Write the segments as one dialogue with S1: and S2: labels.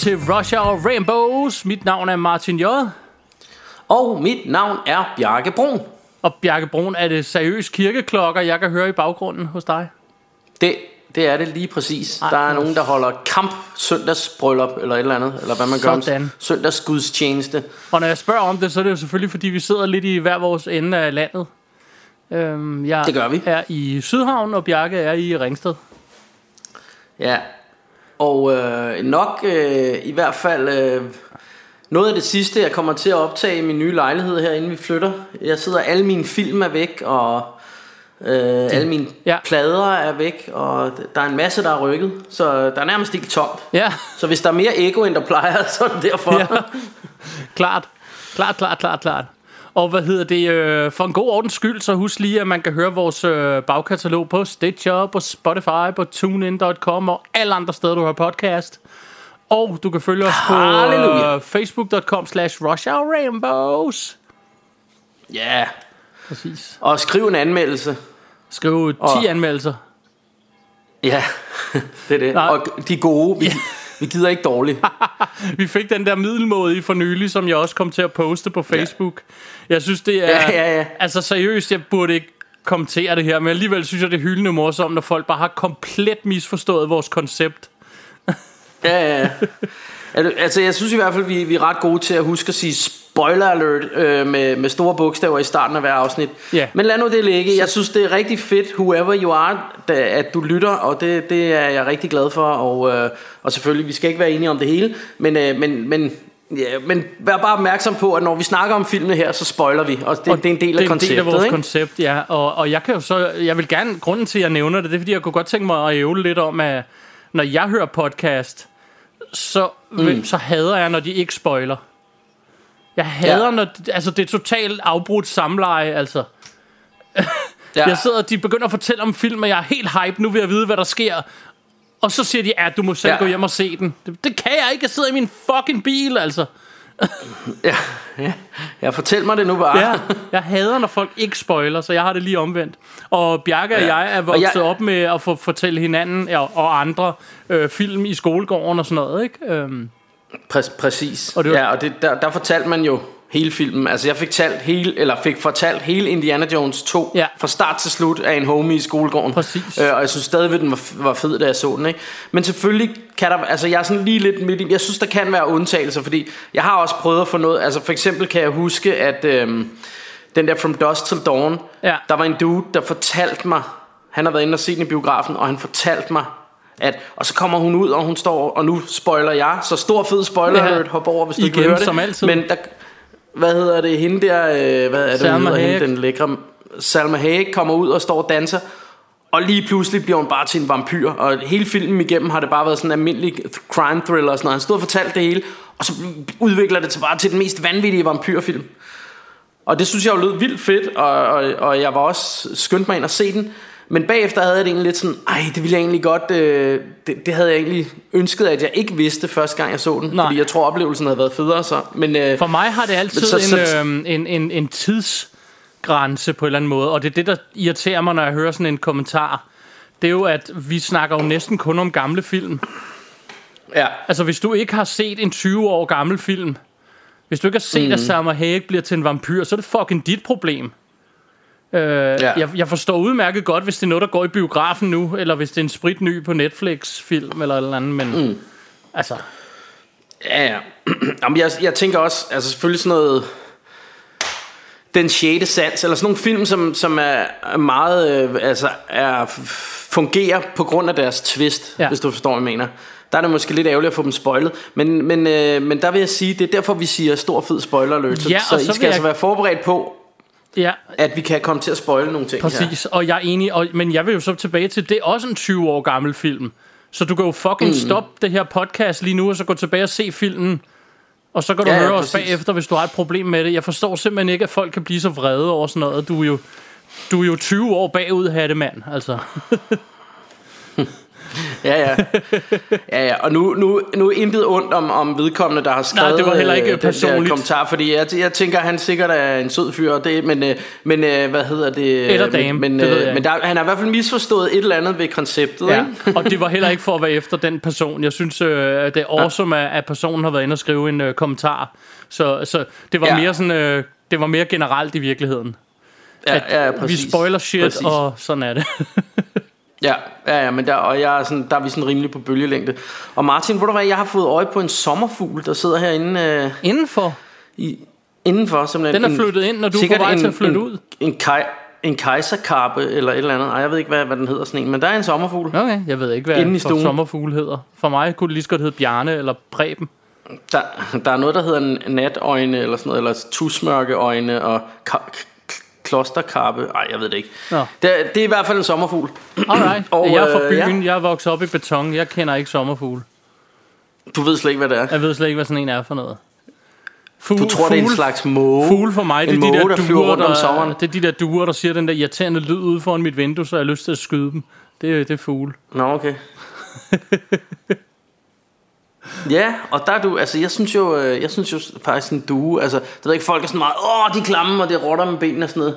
S1: Til Rush Hour Rainbows. Mit navn er Martin J.
S2: Og mit navn er Bjarke Brun.
S1: Og Bjarke Brun er det seriøse kirkeklokker, jeg kan høre i baggrunden hos dig.
S2: Det, det er det lige præcis.
S1: Ej,
S2: der er nogen, der holder kamp søndagsbryllup, eller et eller andet, eller hvad man gør
S1: Sådan.
S2: søndagsgudstjeneste.
S1: Og når jeg spørger om det, så er det jo selvfølgelig, fordi vi sidder lidt i hver vores ende af landet. Øhm, jeg
S2: Det gør vi.
S1: er i Sydhavn, og Bjarke er i Ringsted.
S2: Ja, og øh, nok øh, i hvert fald øh, noget af det sidste, jeg kommer til at optage i min nye lejlighed her, inden vi flytter. Jeg sidder, alle mine film er væk, og øh, alle mine
S1: Ja.
S2: plader er væk, og der er en masse, der er rykket, så der er nærmest ikke tomt.
S1: Ja,
S2: Så hvis der er mere ego, end der plejer, så er det derfor.
S1: Ja. klart. Klart, klart, klart, klart. Og hvad hedder det? Øh, for en god ordens skyld, så husk lige, at man kan høre vores øh, bagkatalog på Stitcher, på Spotify, på TuneIn.com og alle andre steder, du har podcast. Og du kan følge os på øh, Facebook.com slash Rainbows.
S2: Ja,
S1: Præcis.
S2: og skriv en anmeldelse.
S1: Skriv 10
S2: Og-
S1: anmeldelser.
S2: Ja, det er det.
S1: Nej.
S2: Og de gode, vi, vi gider ikke dårligt.
S1: Vi fik den der middelmåde for nylig, som jeg også kom til at poste på Facebook. Jeg synes, det er...
S2: Ja, ja, ja.
S1: Altså seriøst, jeg burde ikke kommentere det her, men alligevel synes jeg, det er hyldende morsomt, når folk bare har komplet misforstået vores koncept.
S2: Ja, ja, ja. Altså, jeg synes i hvert fald, vi, vi er ret gode til at huske at sige spoiler alert øh, med, med store bogstaver i starten af hver afsnit.
S1: Ja.
S2: Men lad nu det ligge. Jeg synes, det er rigtig fedt, whoever you are, da, at du lytter, og det, det er jeg rigtig glad for. Og, øh, og selvfølgelig, vi skal ikke være enige om det hele, men, øh, men, men, ja, men vær bare opmærksom på, at når vi snakker om filmene her, så spoiler vi. Og det,
S1: Og
S2: det er en del af
S1: det er en
S2: konceptet.
S1: del af vores
S2: ikke?
S1: koncept, ja. Og, og jeg kan jo så, jeg vil gerne, grunden til, at jeg nævner det, det er, fordi jeg kunne godt tænke mig at ævle lidt om, at når jeg hører podcast, så, mm. så hader jeg, når de ikke spoiler. Jeg hader, ja.
S2: Ja.
S1: når, altså det er totalt afbrudt samleje, altså.
S2: ja.
S1: Jeg sidder, de begynder at fortælle om film, og jeg er helt hype, nu vil jeg vide, hvad der sker. Og så siger de, at du må selv ja.
S2: Ja.
S1: gå hjem og se den. Det, det kan jeg ikke, jeg sidder i min fucking bil, altså.
S2: Ja, ja. ja, fortæl mig det nu bare.
S1: Ja, jeg hader, når folk ikke spoiler, så jeg har det lige omvendt. Og Bjarke og
S2: Ja.
S1: jeg er
S2: Og
S1: vokset
S2: jeg-
S1: op med at få fortælle hinanden og, og andre øh, film i skolegården og sådan noget, ikke? Øhm,
S2: Præ- præcis.
S1: Og
S2: Og
S1: det var-
S2: Ja, og det, der, der fortalte man jo hele filmen. Altså jeg fik, talt hele, eller fik fortalt hele Indiana Jones 2
S1: Ja.
S2: fra start til slut af en homie i skolegården.
S1: Præcis.
S2: Øh, og jeg synes stadigvæk, den var, var fed, da jeg så den. Ikke? Men selvfølgelig kan der, altså jeg er sådan lige lidt midt i, jeg synes, der kan være undtagelser, fordi jeg har også prøvet at få noget, altså for eksempel kan jeg huske, at øhm, den der From Dusk Till Dawn,
S1: Ja.
S2: der var en dude, der fortalte mig, han har været inde og set den i biografen, og han fortalte mig, at, og så kommer hun ud, og hun står, og nu spoiler jeg, så stor fed spoiler
S1: Ja.
S2: alert, hop over, hvis du ikke høre det.
S1: som altid.
S2: Men der, hvad hedder det, hende der, øh, hvad er det,
S1: Salma
S2: hedder, hende, den lækre, Salma Hayek kommer ud og står og danser, og lige pludselig bliver hun bare til en vampyr. Og hele filmen igennem har det bare været sådan en almindelig crime thriller og sådan noget. Han stod og fortalte det hele Og så udvikler det til bare til den mest vanvittige vampyrfilm. Og det synes jeg jo lød vildt fedt Og, og, og jeg var også skyndt mig ind og se den Men bagefter havde jeg det egentlig lidt sådan Ej det ville jeg egentlig godt øh, det, det havde jeg egentlig ønsket at jeg ikke vidste Første gang jeg så den
S1: Nej.
S2: Fordi jeg tror oplevelsen havde været federe så Men øh,
S1: for mig har det altid
S2: Så-
S1: en,
S2: så-
S1: øhm, en, en, en tidsgrænse på en eller anden måde, og det er det, der irriterer mig, når jeg hører sådan en kommentar. Det er jo, at vi snakker jo næsten kun om gamle film.
S2: ja,
S1: Altså, hvis du ikke har set en 20 år gammel film, hvis du ikke har set, mm. at Salma Hayek bliver til en vampyr, så er det fucking dit problem. Øh, ja. jeg, jeg forstår udmærket godt, hvis det er noget, der går i biografen nu, eller hvis det er en spritny på Netflix-film, eller eller andet, men mm. altså,
S2: Ja, ja. Jamen, jeg, jeg tænker også, altså selvfølgelig sådan noget... den 6. sans, eller sådan nogle film, som, som er meget, øh, altså er, fungerer på grund af deres twist,
S1: Ja.
S2: hvis du forstår, hvad jeg mener. Der er det måske lidt ærgerligt at få dem spoilet, men, men, øh, men der vil jeg sige, det er derfor, vi siger stor fed spoiler alert. Så,
S1: Ja,
S2: så
S1: og
S2: I
S1: så
S2: skal altså
S1: jeg-
S2: være forberedt på,
S1: Ja,
S2: at vi kan komme til at spoile nogle ting her.
S1: præcis. Og jeg er enig, og, men jeg vil jo så tilbage til, det er også en 20 år gammel film. Så du kan jo fucking mm. stoppe det her podcast lige nu, og så gå tilbage og se filmen. Og så kan du
S2: Ja,
S1: ja,
S2: ja,
S1: høre os bagefter, hvis du har et problem med det. Jeg forstår simpelthen ikke, at folk kan blive så vrede over sådan noget. Du er jo, du er jo 20 år bagud, hattemand. Altså.
S2: Ja, ja. ja, ja. Og nu, nu, nu er intet ondt om, om vedkommende, der har skrevet
S1: det var heller ikke
S2: øh,
S1: personligt.
S2: kommentar, fordi jeg, jeg tænker, han sikkert er en sød fyr, det, men, øh, men øh, hvad hedder det?
S1: Eller
S2: øh,
S1: dame,
S2: Men,
S1: det ved
S2: øh, men der, han har i hvert fald misforstået et eller andet ved konceptet,
S1: Ja.
S2: ikke?
S1: Og det var heller ikke for at være efter den person. Jeg synes, øh, at det er awesome, at, at personen har været inde og skrive en øh, kommentar. Så, så det var
S2: Ja.
S1: mere sådan... Øh, det var mere generelt i virkeligheden.
S2: Ja,
S1: At
S2: ja, ja,
S1: vi
S2: præcis.
S1: spoiler shit,
S2: Præcis.
S1: og sådan er det.
S2: Ja, ja, ja, men der, og jeg er sådan, der er vi sådan rimelig på bølgelængde. Og Martin, ved du hvad, jeg har fået øje på en sommerfugl, der sidder herinde øh,
S1: Indenfor.
S2: i, indenfor. Simpelthen.
S1: Den er
S2: En-
S1: flyttet ind, når du er på vej
S2: en,
S1: til at flytte
S2: en,
S1: ud.
S2: En, kaj, en kejserkarpe eller et eller andet. Ej, jeg ved ikke, hvad, hvad den hedder sådan en, men der er en sommerfugl.
S1: Okay, jeg ved ikke, hvad
S2: stuen.
S1: sommerfugle hedder. For mig kunne det lige så godt hedde Bjarne eller Preben.
S2: Der, der er noget, der hedder en natøjne eller sådan noget, eller tusmørkeøjne og ka- k- klosterkarpe. Ej, jeg ved det ikke.
S1: Nå.
S2: Det, er- det er i hvert fald en sommerfugl.
S1: Alright,
S2: Og,
S1: jeg er fra
S2: øh, ja.
S1: byen, jeg er vokset op i beton, jeg kender ikke sommerfugle.
S2: Du ved slet ikke, hvad det er.
S1: Jeg ved slet ikke, hvad sådan en er for noget. Fugle,
S2: Du tror, det er en slags måge.
S1: Fugle for mig, det
S2: En
S1: er de
S2: måge,
S1: der,
S2: der flyver
S1: duer,
S2: rundt om sommeren.
S1: det er de der duer, der siger den der irriterende lyd ude foran mit vindue, så jeg har lyst til at skyde dem. Det, er- det er fugle.
S2: Nå, okay. ja, og der er du, altså jeg synes jo, øh, jeg synes jo faktisk en due, altså, det ved jeg ikke, folk er sådan meget, åh, de er klamme, og det rotter med benene og sådan noget.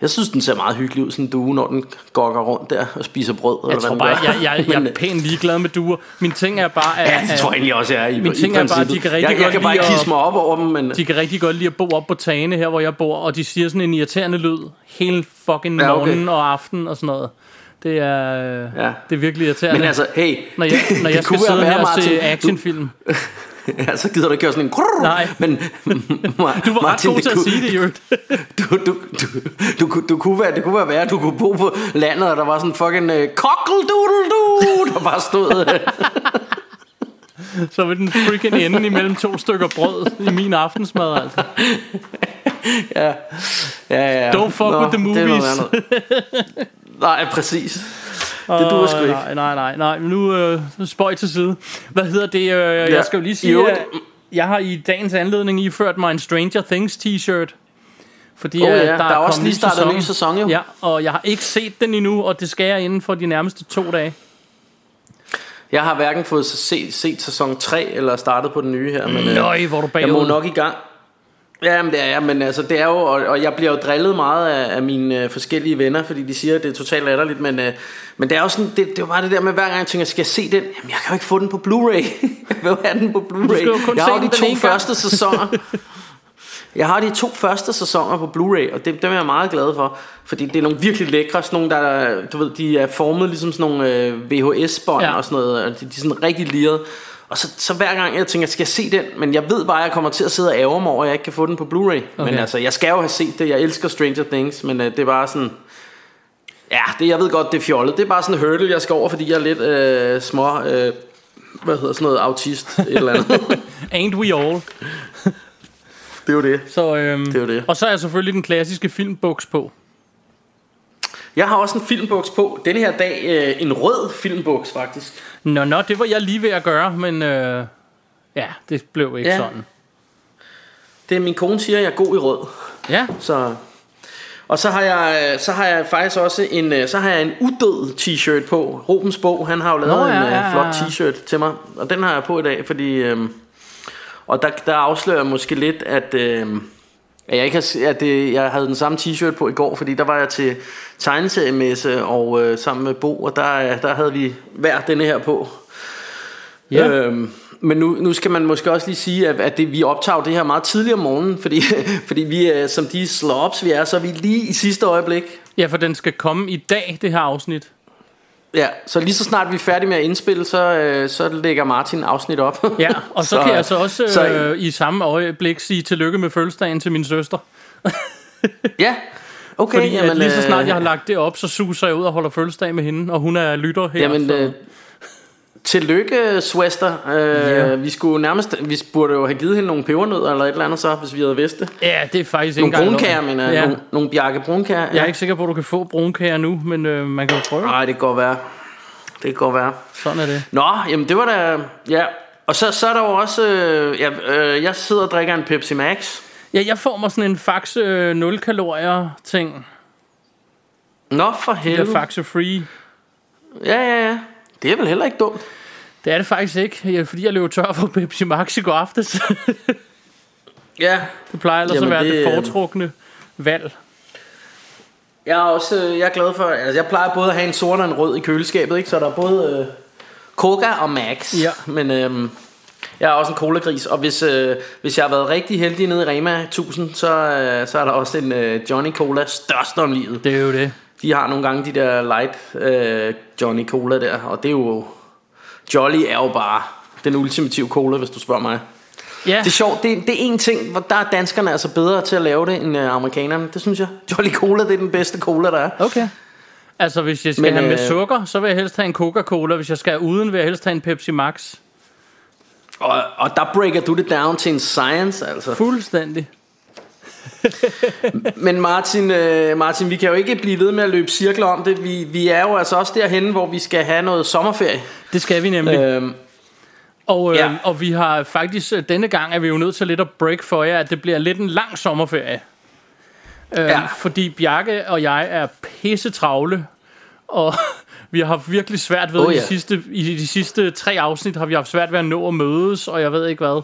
S2: Jeg synes, den ser meget hyggelig ud, sådan en due, når den gokker rundt der og spiser brød.
S1: Jeg
S2: eller
S1: tror
S2: hvad
S1: bare, jeg, jeg, jeg er pænt ligeglad med duer. Min ting er bare, at,
S2: Ja, det tror jeg egentlig også, jeg er i,
S1: Min ting er bare, at de kan rigtig
S2: jeg, jeg
S1: godt
S2: kan bare
S1: lide
S2: kisse mig op over dem, men...
S1: de kan rigtig godt lide at bo op på tagene her, hvor jeg bor, og de siger sådan en irriterende lyd hele fucking
S2: Ja, okay.
S1: og aften og sådan noget. Det er, ja. Det er virkelig irriterende.
S2: Men altså, hey,
S1: når jeg, når jeg skal
S2: kunne
S1: sidde
S2: være
S1: her og
S2: Martin,
S1: se
S2: du-
S1: actionfilm.
S2: Ja, så gider du ikke gøre sådan en grrr,
S1: Nej.
S2: Men
S1: Du var ret god til at
S2: kunne,
S1: sige det, Jørgen.
S2: du, du, du, du, kunne- du, kunne være, det kunne være værre, at du kunne bo på landet, og der var sådan en fucking uh, kokkeldoodle der bare stod. øh.
S1: Så vil den freaking ende imellem to stykker brød i min aftensmad, altså.
S2: ja. Ja, ja.
S1: Don't fuck with the
S2: det er
S1: movies.
S2: andet. Nej, præcis. Det duer sgu ikke.
S1: Nej, nej, nej, nej. Nu øh, spøj til side. Hvad hedder det? Øh,
S2: Ja.
S1: Jeg skal jo lige sige, at jeg har i dagens anledning iført mig en Stranger Things t-shirt. Fordi
S2: Oh ja,
S1: øh,
S2: der er også
S1: kommet
S2: lige startet en ny sæson, jo.
S1: Ja, og jeg har ikke set den endnu, og det skal jeg inden for de nærmeste to dage.
S2: Jeg har hverken fået set, set sæson 3 eller startet på den nye her, men øh,
S1: Nøj, hvor er du
S2: jeg må
S1: bagud.
S2: nok i gang. Ja, men det er jeg, men altså, det er jo, og, og jeg bliver jo drillet meget af, af mine øh, forskellige venner, fordi de siger, at det er totalt latterligt, men, øh, men det er jo sådan, det, det er bare det der med, hver gang jeg tænker, skal jeg se den? Jamen, jeg kan jo ikke få den på Blu-ray. jeg vil have den på Blu-ray. Jeg har de to første sæsoner. Jeg har de to første sæsoner på Blu-ray, og det, dem er jeg meget glad for, fordi det er nogle virkelig lækre, sådan nogle, der er, du ved, de er formet ligesom sådan nogle øh, VHS-bånd
S1: Ja.
S2: og sådan noget, og de, de er sådan rigtig lirede. Og så, så hver gang jeg tænker, skal jeg se den? Men jeg ved bare, at jeg kommer til at sidde og ærge mig over, at jeg ikke kan få den på Blu-ray. Okay. Men altså, jeg skal jo have set det. Jeg elsker Stranger Things, men øh, det er bare sådan... Ja, det, jeg ved godt, det er fjollet. Det er bare sådan en hurdle, jeg skal over, fordi jeg er lidt øh, små... Øh, hvad hedder sådan noget? Autist, et eller andet.
S1: Ain't we all?
S2: det er jo det.
S1: Så, øhm,
S2: Det er jo det.
S1: Og så er jeg selvfølgelig den klassiske filmbuks på.
S2: Jeg har også en filmbuks på. Denne her dag øh, en rød filmbuks, faktisk.
S1: Nå, nå, det var jeg lige ved at gøre, men øh, ja, det blev ikke
S2: Ja.
S1: sådan.
S2: Det er min kone siger, at jeg er god i rød.
S1: Ja,
S2: Så, og så har jeg så har jeg faktisk også en øh, så har jeg en udød t-shirt på. Rubens Bog, han har jo lavet
S1: Nå,
S2: Nå,
S1: ja,
S2: en
S1: ja, ja.
S2: øh, flot t-shirt til mig, og den har jeg på i dag, fordi øh, og der, der afslører jeg måske lidt at øh, at jeg ikke har, at det, jeg havde den samme t-shirt på i går, fordi der var jeg til tegneseriemesse og øh, sammen med Bo, og der, der havde vi hver denne her på.
S1: ja.
S2: Øhm, men nu, nu skal man måske også lige sige, at, at det, vi optager det her meget tidligere om morgenen, fordi, fordi vi er, som de slobs vi er, så er vi lige i sidste øjeblik.
S1: ja, for den skal komme i dag, det her afsnit.
S2: Ja, så lige så snart vi er færdige med at indspille, så, øh, så lægger Martin afsnit op.
S1: Ja, og så, så kan jeg så også
S2: så-
S1: øh, i samme øjeblik sige tillykke med fødselsdagen til min søster.
S2: Ja, okay.
S1: Fordi jamen, lige så snart
S2: øh,
S1: jeg har lagt det op, så suser jeg ud og holder fødselsdag med hende, og hun er lytter her.
S2: Jamen,
S1: så,
S2: øh, tillykke, Swester. Øh,
S1: Ja.
S2: Vi skulle nærmest, vi burde jo have givet hende nogle pebernødder eller et eller andet så, hvis vi havde vidst det.
S1: ja, det er faktisk ikke
S2: Nogle
S1: engang
S2: brunkager,
S1: noget.
S2: mener jeg.
S1: Ja.
S2: Nogle, nogle bjarke brunkager.
S1: Jeg er ikke sikker på, at du kan få brunkager nu, men øh, man kan jo prøve.
S2: Nej, det kan godt være. Det kan godt være.
S1: Sådan er det.
S2: Nå, jamen det var da... Ja, og så, så er der jo også... Øh, ja, øh, jeg sidder og drikker en Pepsi Max.
S1: Ja, jeg får mig sådan en Faxe øh, 0 kalorier ting.
S2: Nå, for
S1: Det er
S2: helvede.
S1: Faxe Free.
S2: Ja, ja, ja. Det er vel heller ikke dumt.
S1: Det er det faktisk ikke, ja, fordi jeg løb tør for Pepsi Max i går aftes.
S2: Ja,
S1: det plejer ellers
S2: Jamen,
S1: at være det,
S2: det,
S1: det
S2: øh,
S1: foretrukne valg.
S2: jeg er også øh, jeg er glad for... Altså, jeg plejer både at have en sort og en rød i køleskabet, ikke? Så der er både øh, Coca og Max.
S1: Ja.
S2: Men øh, jeg er også en cola-gris, og hvis, øh, hvis jeg har været rigtig heldig nede i Rema 1000, så, øh, så er der også en øh, Johnny Cola størst om livet.
S1: Det er jo det.
S2: De har nogle gange de der light øh, Johnny Cola der, og det er jo... Jolly er jo bare den ultimative cola, hvis du spørger mig.
S1: Ja,
S2: Det er sjovt, det, det er en ting, hvor der er danskerne altså bedre til at lave det end øh, amerikanerne. Det synes jeg. Jolly Cola, det er den bedste cola, der er.
S1: okay. Altså, hvis jeg skal
S2: Men,
S1: have med
S2: øh,
S1: sukker, så vil jeg helst have en Coca-Cola. Hvis jeg skal have uden, vil jeg helst have en Pepsi Max.
S2: Og, og der breaker du det down til en science, altså.
S1: Fuldstændig.
S2: Men Martin, øh, Martin, vi kan jo ikke blive ved med at løbe cirkler om det. Vi, vi er jo altså også derhen, hvor vi skal have noget sommerferie.
S1: Det skal vi nemlig.
S2: Øhm,
S1: Og, øh,
S2: Ja.
S1: og vi har faktisk, øh, denne gang er vi jo nødt til lidt at break for jer, at det bliver lidt en lang sommerferie. Øh,
S2: Ja.
S1: Fordi Bjarke og jeg er pisse travle, og vi har haft virkelig svært ved,
S2: Oh, ja.
S1: de, sidste, i de sidste tre afsnit har vi haft svært ved at nå at mødes, og jeg ved ikke hvad.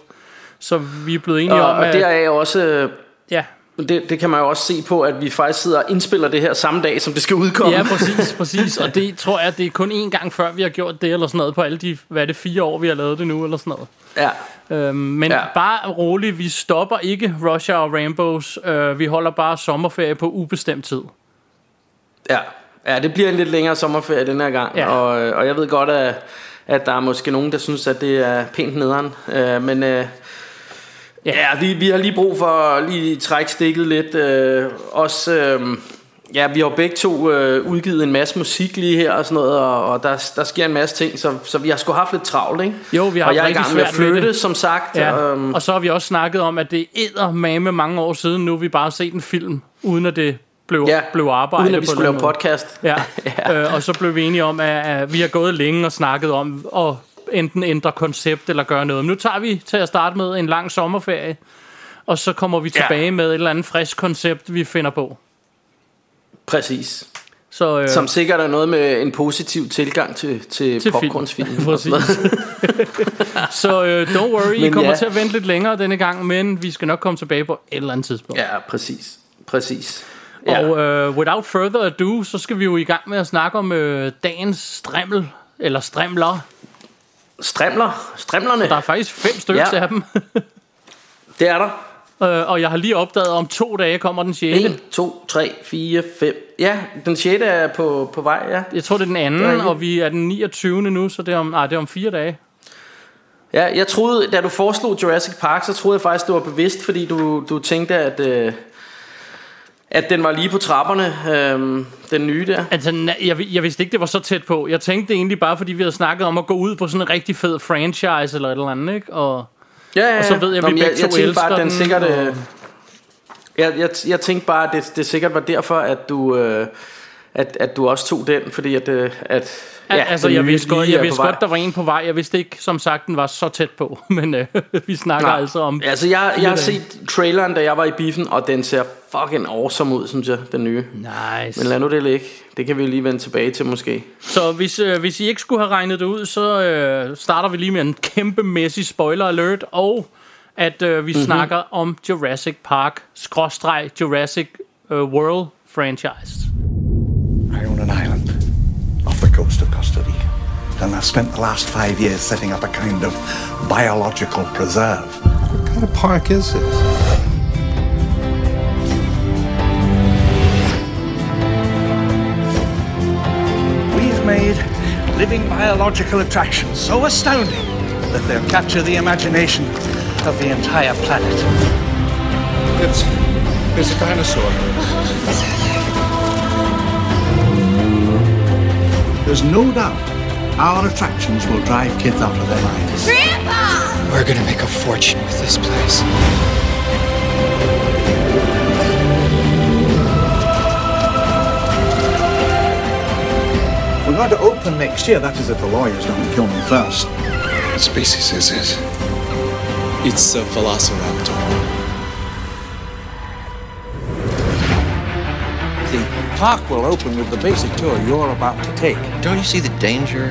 S1: Så vi er blevet enige
S2: og,
S1: om,
S2: og
S1: at...
S2: der er jo også...
S1: Ja,
S2: det, det kan man jo også se på, at vi faktisk sidder og indspiller det her samme dag, som det skal udkomme.
S1: ja, præcis, præcis. Og det tror jeg, det er kun én gang før, vi har gjort det, eller sådan noget, på alle de, hvad er det, fire år, vi har lavet det nu, eller sådan noget.
S2: ja.
S1: Øhm, men
S2: Ja.
S1: bare roligt, vi stopper ikke Russia og Rainbows. Øh, vi holder bare sommerferie på ubestemt tid.
S2: Ja, ja det bliver en lidt længere sommerferie den her gang,
S1: Ja.
S2: og, øh, og jeg ved godt, at, at der er måske nogen, der synes, at det er pænt nederen, øh, men øh, ja,
S1: Ja.
S2: vi, vi har lige brug for at lige trække stikket lidt, øh, også... Øh, Ja, vi har begge to øh, udgivet en masse musik lige her og sådan noget, og, og der, der sker en masse ting, så, så vi har sgu haft lidt travlt, ikke?
S1: Jo, vi har
S2: og jeg er i gang med at
S1: med
S2: flytte,
S1: det.
S2: som sagt.
S1: Ja.
S2: Øhm,
S1: Og så har vi også snakket om, at det er med mange år siden. Nu har vi bare set en film, uden at det blev,
S2: ja,
S1: blev arbejdet
S2: uden at vi skulle lave podcast.
S1: Ja, øh, og så blev vi enige om, at, at vi har gået længe og snakket om at enten ændre koncept eller gøre noget. Men nu tager vi til at starte med en lang sommerferie, og så kommer vi
S2: Ja.
S1: tilbage med et eller andet frisk koncept, vi finder på.
S2: Præcis.
S1: Så, øh,
S2: Som sikkert er noget med en positiv tilgang til, til,
S1: Til film.
S2: popcornsfilm. sådan
S1: Præcis. Så øh, don't worry, I
S2: Men
S1: kommer
S2: ja.
S1: til at vente lidt længere denne gang, men vi skal nok komme tilbage på et eller andet tidspunkt.
S2: Ja, præcis. Præcis. Ja.
S1: Og øh, without further ado, så skal vi jo i gang med at snakke om øh, dagens strimmel, eller strimler.
S2: Strimler. Strimlerne.
S1: Der er faktisk fem stykker
S2: Ja.
S1: af dem.
S2: Det er der.
S1: øh, og jeg har lige opdaget, at om to dage kommer den sjette.
S2: 1, 2, 3, 4, 5. Ja, den 6. er på, på vej, ja.
S1: Jeg tror, det er den anden,
S2: rigtigt.
S1: og vi er den 29. nu, så det er om, nej, det er om fire dage.
S2: Ja, jeg troede, da du foreslog Jurassic Park, så troede jeg faktisk, du var bevidst, fordi du, du tænkte, at, øh, at den var lige på trapperne, øh, den nye der.
S1: Altså, jeg, jeg vidste ikke, det var så tæt på. Jeg tænkte egentlig bare, fordi vi havde snakket om at gå ud på sådan en rigtig fed franchise eller et eller andet, ikke? Og
S2: Ja, ja,
S1: Og så ved jeg, at vi
S2: Nå,
S1: begge
S2: jeg, jeg
S1: to
S2: bare, at
S1: elsker
S2: den
S1: den,
S2: sikkert...
S1: og-
S2: Øh, jeg, jeg, jeg tænkte bare, at det, det sikkert var derfor, at du, øh, at, at du også tog den, fordi at... Øh, at
S1: Ja, altså, jeg vidste, godt, jeg vidste godt, der var en på vej. Jeg vidste ikke, som sagt, den var så tæt på. Men øh, vi snakker
S2: Nej.
S1: altså om...
S2: Altså, jeg, jeg har set traileren, da jeg var i biffen, og den ser fucking awesome ud, synes jeg, den nye.
S1: Nice.
S2: Men lad nu det ligge. Det kan vi lige vende tilbage til, måske.
S1: Så hvis, øh, hvis I ikke skulle have regnet det ud, så øh, starter vi lige med en kæmpemæssig spoiler alert, og at øh, vi mm-hmm. snakker om Jurassic Park, skråstreg Jurassic øh, World franchise.
S3: I own an And I've spent the last five years setting up a kind of biological preserve.
S4: What kind of park is this?
S3: We've made living biological attractions so astounding that they'll capture the imagination of the entire planet.
S4: It's There's a dinosaur.
S3: There's no doubt our attractions will drive kids out of their minds.
S5: Grandpa!
S6: We're gonna make a fortune with this place.
S3: We're going to open next year, that is if the lawyers don't kill me first.
S7: What species is this?
S8: It's a velociraptor.
S3: Park will open with the basic tour you're about to take.
S9: Don't you see the danger,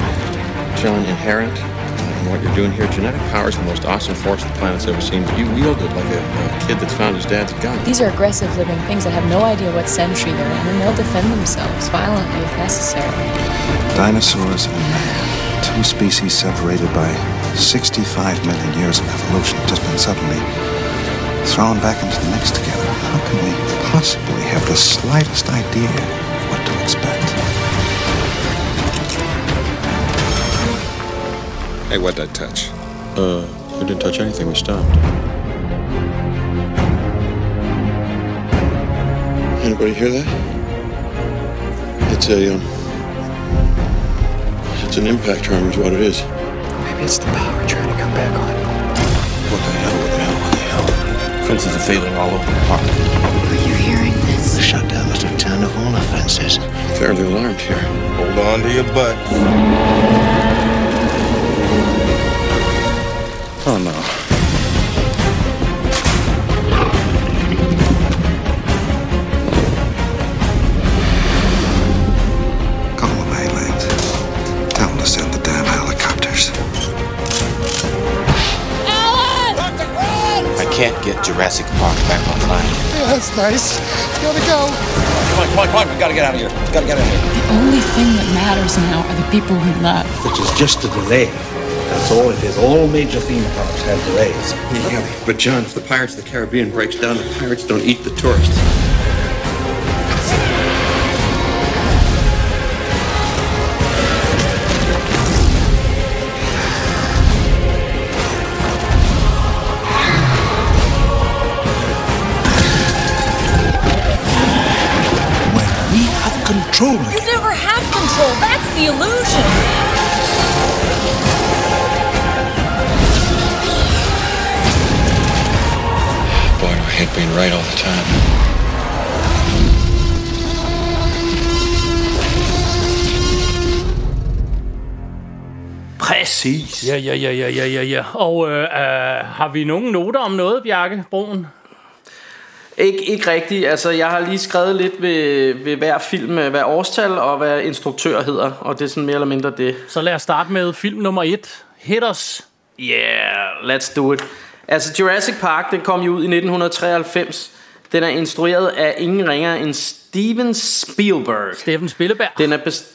S9: John, inherent in what you're doing here? Genetic power is the most awesome force the planet's ever seen. You wield it like a, a kid that's found his dad's gun.
S10: These are aggressive living things that have no idea what century they're in, and they'll defend themselves violently if necessary.
S4: Dinosaurs and man. Two species separated by 65 million years of evolution just been suddenly thrown back into the mix together. How can we possibly have the slightest idea of what to expect?
S7: Hey, what'd I touch?
S9: Uh, we didn't touch anything. We stopped. Anybody hear that? It's a, um, it's an impact tremor is what it is.
S6: Maybe it's the power trying to come back on.
S9: Fences are failing all over the park.
S10: Are you hearing this?
S6: The shutdown must have turned off all the fences.
S9: Fairly alarmed here.
S7: Hold on to your butt.
S9: Oh, no. Back online.
S4: Oh, that's nice. Gotta go.
S9: Come on, come on, come on. We gotta get out of here. We gotta get out of here.
S10: The only thing that matters now are the people we love.
S3: Which is just a delay. That's all it is. All major theme parks have delays.
S9: Yeah, but John, if the Pirates of the Caribbean breaks down, the pirates don't eat the tourists.
S2: Præcis.
S1: Ja, ja, ja, ja, ja, ja, ja. Og øh, øh, har vi nogen noter om noget, Bjarke Broen?
S2: Ikke, ikke rigtigt. Altså, jeg har lige skrevet lidt ved, ved hver film, øh, hvad årstal og hvad instruktør hedder. Og det er sådan mere eller mindre det.
S1: Så lad os starte med film nummer et. Hitters.
S2: Yeah, let's do it. Altså, Jurassic Park, den kom jo ud i 1993. Den er instrueret af ingen ringer end Steven Spielberg.
S1: Steffen Spilleberg.
S2: Den er, bas-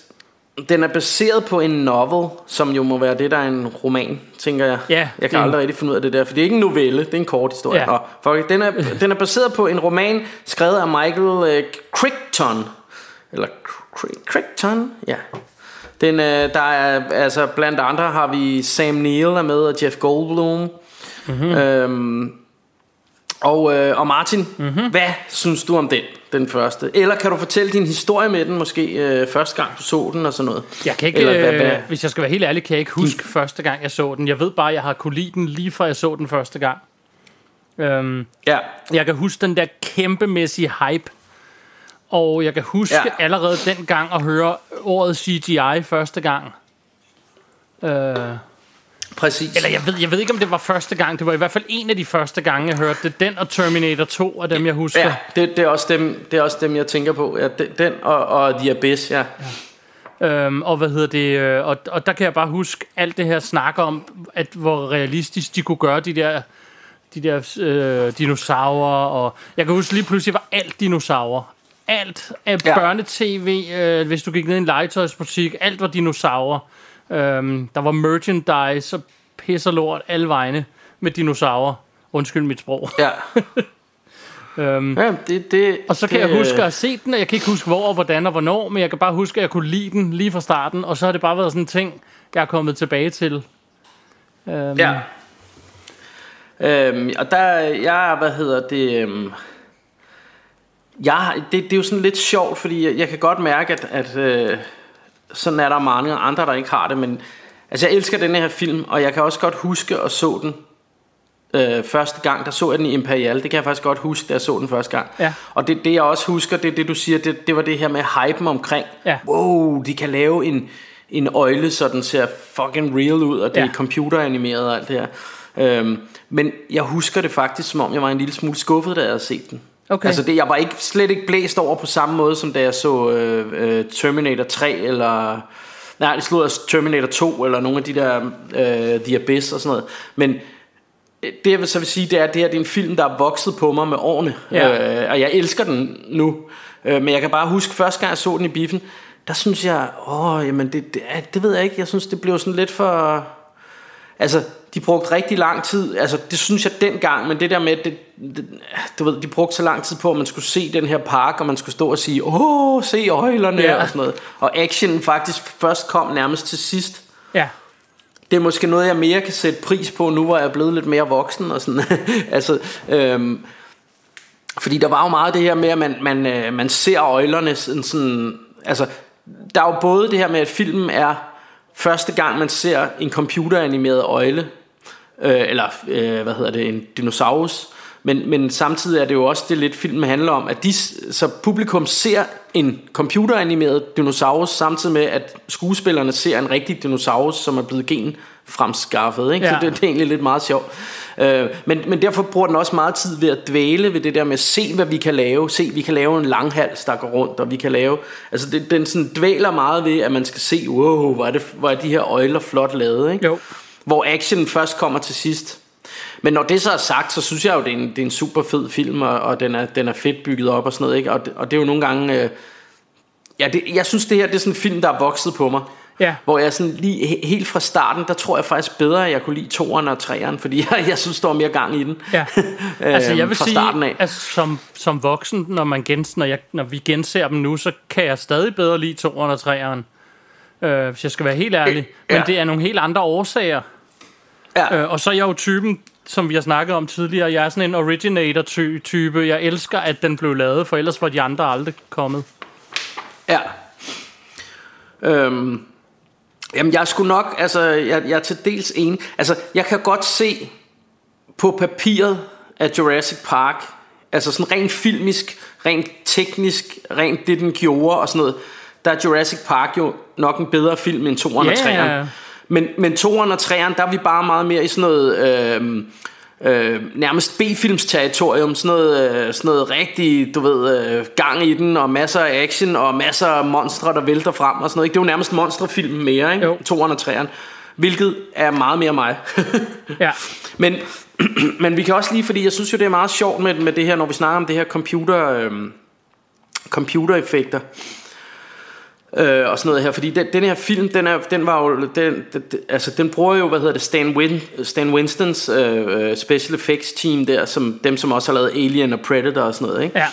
S2: den er baseret på en novel, som jo må være det, der er en roman, tænker jeg.
S1: Ja,
S2: jeg kan aldrig rigtig finde ud af det der, for det er ikke en novelle, det er en kort historie.
S1: Ja.
S2: Nå, fuck, den, er, den er baseret på en roman, skrevet af Michael øh, Crichton. Eller Cri- Crichton, ja. Den, øh, der er, altså blandt andre har vi Sam Neill er med, og Jeff Goldblum. Mm-hmm. Øhm, og, øh, og Martin, mm-hmm. hvad synes du om den, den første? Eller kan du fortælle din historie med den, måske øh, første gang du så den og sådan noget?
S1: Jeg kan ikke,
S2: Eller hvad-
S1: hvad, øh, hvis jeg skal være helt ærlig, kan jeg ikke huske første gang, jeg så den. Jeg ved bare, at jeg har kunne lide den lige fra jeg så den første gang. Øhm,
S2: Ja,
S1: jeg kan huske den der kæmpemæssige hype. Og jeg kan huske
S2: ja.
S1: allerede dengang at høre ordet CGI første gang. Øh,
S2: præcis.
S1: eller jeg ved, jeg ved ikke, om det var første gang. Det var i hvert fald en af de første gange, jeg hørte det. Den og Terminator 2 af dem, jeg husker.
S2: Ja, det, det, er også dem, det er også dem, jeg tænker på. Ja, den- den og, og The Abyss, ja.
S1: Øhm, og hvad hedder det? øh, Og, og der kan jeg bare huske alt det her snak om, at hvor realistisk de kunne gøre de der, de der øh, dinosaurer. Og jeg kan huske lige pludselig var alt dinosaurer. Alt af
S2: Ja.
S1: ja. børnetv, øh, hvis du gik ned i en legetøjsbutik, alt var dinosaurer. Øhm, der var merchandise og pisser lort alle vegne med dinosaurer. Undskyld mit sprog.
S2: Ja,
S1: Øhm,
S2: ja det, det,
S1: og så kan
S2: det,
S1: jeg huske at have set den, og jeg kan ikke huske hvor og hvordan og hvornår, men jeg kan bare huske, at jeg kunne lide den lige fra starten, og så har det bare været sådan en ting, jeg er kommet tilbage til. Øhm,
S2: Ja. Øhm, og der, jeg, hvad hedder det, øhm, Jeg, det, det er jo sådan lidt sjovt, fordi jeg, jeg kan godt mærke, at, at øh, sådan er der mange andre, der ikke har det, men altså jeg elsker den her film, og jeg kan også godt huske at så den øh, første gang, der så jeg den i Imperial. Det kan jeg faktisk godt huske, da jeg så den første gang.
S1: Ja.
S2: Og det, det jeg også husker, det det du siger, det, det var det her med hypen omkring.
S1: Ja.
S2: Wow, de kan lave en, en øjle, så den ser fucking real ud, og det
S1: Ja.
S2: er computeranimeret og alt det her. Øhm, men jeg husker det faktisk, som om jeg var en lille smule skuffet, da jeg havde set den.
S1: Okay.
S2: Altså det, jeg var ikke, slet ikke blæst over på samme måde, som da jeg så øh, øh, Terminator 3, eller... Nej, det slog Terminator 2, eller nogle af de der øh, The Abyss og sådan noget. Men øh, det jeg vil så vil sige, det er, at det her det er en film, der er vokset på mig med årene.
S1: Ja.
S2: Øh, og jeg elsker den nu. Øh, men jeg kan bare huske, første gang jeg så den i biffen, der synes jeg, åh, jamen det, det, det ved jeg ikke, jeg synes, det blev sådan lidt for... Altså, de brugte rigtig lang tid, altså det synes jeg dengang, men det der med, det, det, du ved, de brugte så lang tid på, at man skulle se den her park, og man skulle stå og sige, åh, se øjlerne
S1: Ja.
S2: og sådan noget. Og actionen faktisk først kom nærmest til sidst.
S1: Ja.
S2: Det er måske noget, jeg mere kan sætte pris på, nu hvor jeg er blevet lidt mere voksen og sådan. altså, øhm, fordi der var jo meget det her med, at man, man, øh, man ser øjlerne sådan, sådan... Altså, der er jo både det her med, at filmen er første gang, man ser en computeranimeret øjle, øh, eller øh, hvad hedder det, en dinosaurus, men, men samtidig er det jo også det lidt filmen handler om, at de, så publikum ser en computeranimeret dinosaurus, samtidig med, at skuespillerne ser en rigtig dinosaurus, som er blevet gen fremskaffet. Ikke?
S1: Ja.
S2: Så det, det er egentlig lidt meget sjovt. Øh, men, men derfor bruger den også meget tid ved at dvæle ved det der med at se, hvad vi kan lave. Se, vi kan lave en langhals, der går rundt, og vi kan lave... Altså, det, den sådan dvæler meget ved, at man skal se, wow, hvor er, det, hvor er de her øjler flot lavet. Ikke?
S1: Jo.
S2: Hvor action først kommer til sidst. Men når det så er sagt, så synes jeg jo, det er en, det er en super fed film, og, og den, er, den er fedt bygget op og sådan noget. Ikke? Og, det, og det er jo nogle gange... Øh, ja, det, jeg synes, det her det er sådan en film, der er vokset på mig.
S1: Ja.
S2: Hvor jeg sådan lige he- helt fra starten, der tror jeg faktisk bedre, at jeg kunne lide toeren og treeren, fordi jeg, jeg synes, der var mere gang i den.
S1: Ja. altså jeg vil
S2: fra
S1: sige,
S2: starten af.
S1: altså, som, som voksen, når, man gens, når, jeg, når vi genser dem nu, så kan jeg stadig bedre lide toeren og treeren. Øh, hvis jeg skal være helt ærlig. Men
S2: ja.
S1: det er nogle helt andre årsager.
S2: Ja.
S1: Øh, og så er jeg jo typen, som vi har snakket om tidligere, jeg er sådan en originator-type. Jeg elsker, at den blev lavet, for ellers var de andre aldrig kommet.
S2: Ja. Øhm, jamen, jeg skulle nok, altså, jeg, jeg er til dels enig. Altså, jeg kan godt se på papiret af Jurassic Park, altså sådan rent filmisk, rent teknisk, rent det den gjorde og sådan noget, der er Jurassic Park jo nok en bedre film end 2'eren
S1: Ja,
S2: og 3'eren.
S1: ja, ja.
S2: Men, men 2'eren og 3'eren, der er vi bare meget mere i sådan noget... Øh, øh, nærmest B-filmsterritorium, sådan noget, øh, sådan noget rigtig, du ved, øh, gang i den, og masser af action, og masser af monstre, der vælter frem og sådan noget. Ikke? Det er jo nærmest monstrefilm mere, ikke?
S1: Jo.
S2: 2'eren og 3'eren. Hvilket er meget mere mig.
S1: Ja.
S2: men, men vi kan også lige, fordi jeg synes jo, det er meget sjovt med, med det her, når vi snakker om det her computer, øh, computereffekter. Øh, og sådan noget her, fordi den, den her film, den, er, den var jo, den, den, altså den bruger jo, hvad hedder det, Stan, Win, Stan Winstons øh, øh, special effects team der, som dem som også har lavet Alien og Predator og sådan noget, ikke?
S1: Ja.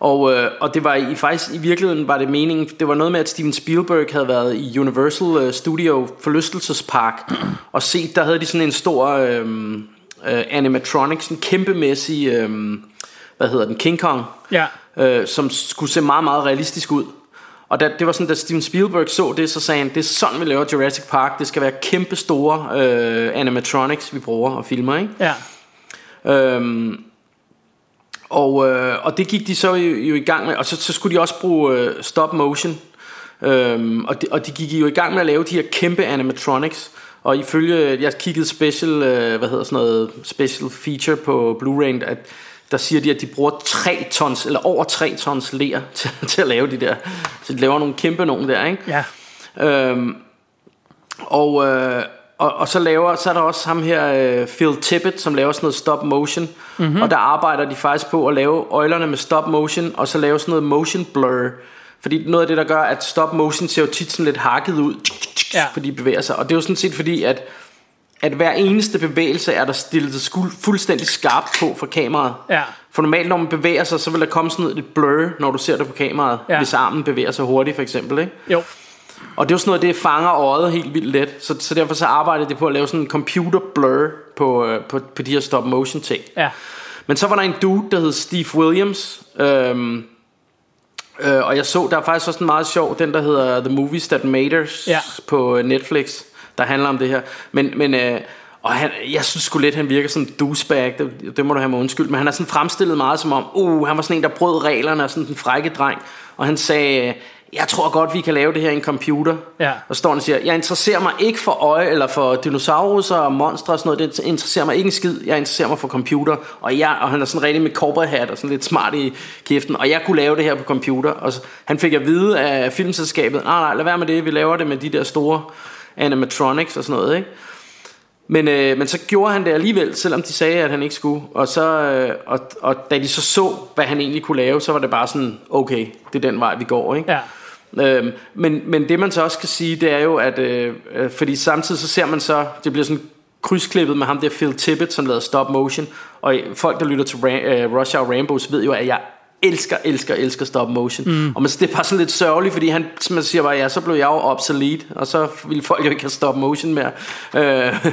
S2: Og, øh, og det var i faktisk i virkeligheden var det meningen Det var noget med at Steven Spielberg havde været i Universal øh, Studio forlystelsespark Og set der havde de sådan en stor øh, øh, animatronics En kæmpemæssig øh, Hvad hedder den King Kong
S1: Ja.
S2: øh, Som skulle se meget meget realistisk ud og da, det var sådan, da Steven Spielberg så det, så sagde han, det er sådan, vi laver Jurassic Park. Det skal være kæmpe store øh, animatronics, vi bruger og filmer, ikke?
S1: Ja.
S2: Øhm, og, øh, og det gik de så jo, jo i gang med Og så, så skulle de også bruge øh, stop motion øhm, og, de, og de gik jo i gang med at lave de her kæmpe animatronics Og ifølge Jeg kiggede special øh, Hvad hedder sådan noget Special feature på Blu-ray at der siger de, at de bruger 3 tons, eller over 3 tons ler til, til at lave de der. Så de laver nogle kæmpe nogen der, ikke?
S1: Ja.
S2: Øhm, og, øh, og, og så laver så er der også ham her øh, Phil Tippett som laver sådan noget stop motion mm-hmm. og der arbejder de faktisk på at lave øjlerne med stop motion og så lave sådan noget motion blur fordi noget af det der gør at stop motion ser jo tit sådan lidt hakket ud
S1: Ja.
S2: fordi de bevæger sig og det er jo sådan set fordi at at hver eneste bevægelse er der stillet skuld, fuldstændig skarpt på fra kameraet.
S1: Ja.
S2: For normalt når man bevæger sig, så vil der komme sådan lidt blur, når du ser det på kameraet.
S1: Ja.
S2: Hvis armen bevæger sig hurtigt for eksempel. Ikke?
S1: Jo.
S2: Og det er jo sådan noget, det fanger øjet helt vildt let. Så, så derfor så arbejder de på at lave sådan en computer blur på, øh, på, på de her stop motion ting.
S1: Ja.
S2: Men så var der en dude, der hed Steve Williams, øhm, Øh, og jeg så, der er faktisk også en meget sjov, den der hedder The Movies That Made Us
S1: Ja.
S2: på øh, Netflix, der handler om det her. Men, men øh, og han, jeg synes sgu lidt, han virker som en douchebag, det, det må du have mig undskyld, men han er sådan fremstillet meget som om, uh, han var sådan en, der brød reglerne og sådan en frække dreng. Og han sagde, øh, jeg tror godt, vi kan lave det her i en computer.
S1: Ja.
S2: Og står han og siger, jeg interesserer mig ikke for øje, eller for dinosaurer og monstre og sådan noget, det interesserer mig ikke en skid, jeg interesserer mig for computer. Og, jeg, og han er sådan rigtig med cowboy hat og sådan lidt smart i kæften, og jeg kunne lave det her på computer. Og så, han fik at vide af filmselskabet, nej nej, lad være med det, vi laver det med de der store animatronics og sådan noget, ikke? Men, øh, men så gjorde han det alligevel, selvom de sagde, at han ikke skulle. Og, så, øh, og, og da de så så, hvad han egentlig kunne lave, så var det bare sådan, okay, det er den vej, vi går. Ikke?
S1: Ja.
S2: Øhm, men, men det man så også kan sige, det er jo, at øh, øh, fordi samtidig så ser man så, det bliver sådan krydsklippet med ham der Phil Tippett, som lavede stop motion. Og folk, der lytter til Ra- øh, Rush Hour Rainbows, ved jo, at jeg elsker, elsker, elsker stop motion. Mm. Og man, det er bare sådan lidt sørgeligt, fordi han som man siger bare, ja, så blev jeg jo obsolete, og så ville folk jo ikke have stop motion mere. Øh,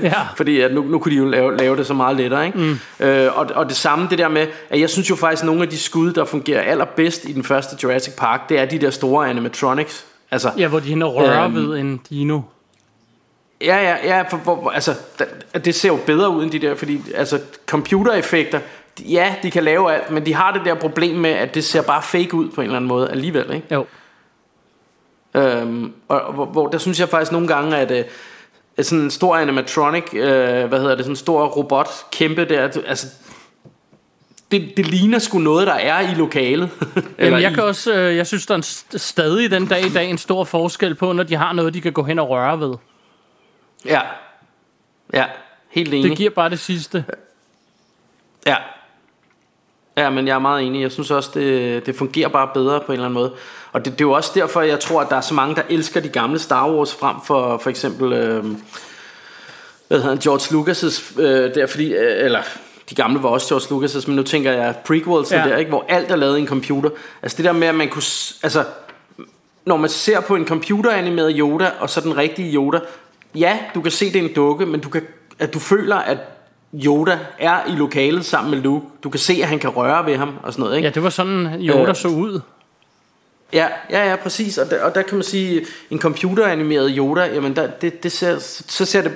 S1: Ja.
S2: fordi at nu, nu kunne de jo lave, lave det så meget lettere. Ikke? Mm. Øh, og, og det samme det der med, at jeg synes jo faktisk, at nogle af de skud, der fungerer allerbedst i den første Jurassic Park, det er de der store animatronics. Altså,
S1: Ja, hvor de hende rører
S2: Øhm,
S1: ved en dino.
S2: Ja, ja, ja, for, for, altså, det ser jo bedre ud end de der, fordi altså, computereffekter, ja, de kan lave alt, men de har det der problem med, at det ser bare fake ud på en eller anden måde alligevel, ikke?
S1: Jo.
S2: Øhm, og, og hvor, hvor der synes jeg faktisk nogle gange, at, øh, sådan en stor animatronic, øh, hvad hedder det, sådan en stor robot, kæmpe der, altså, det, det ligner sgu noget, der er i lokalet.
S1: Jamen, jeg
S2: i-
S1: kan også, øh, jeg synes, der er en st- stadig den dag i dag en stor forskel på, når de har noget, de kan gå hen og røre ved.
S2: Ja, ja, helt enig.
S1: Det giver bare det sidste.
S2: Ja. Ja, men jeg er meget enig. Jeg synes også, det, det fungerer bare bedre på en eller anden måde. Og det, det er jo også derfor, jeg tror, at der er så mange, der elsker de gamle Star Wars frem for for eksempel, øh, hvad hedder han, George Lucas' øh, der, fordi, øh, eller de gamle var også George Lucas', men nu tænker jeg prequels
S1: Ja.
S2: der, ikke, hvor alt er lavet i en computer. Altså det der med, at man kunne, altså, når man ser på en computeranimeret Yoda, og så den rigtige Yoda, ja, du kan se, det er en dukke, men du, kan, at du føler, at Yoda er i lokalet sammen med Luke. Du kan se, at han kan røre ved ham og sådan noget, ikke?
S1: Ja, det var sådan, Yoda
S2: Øh,
S1: så ud.
S2: Ja, ja, ja, præcis. Og der, og der kan man sige, en computeranimeret Yoda, jamen der, det, det ser, så ser det,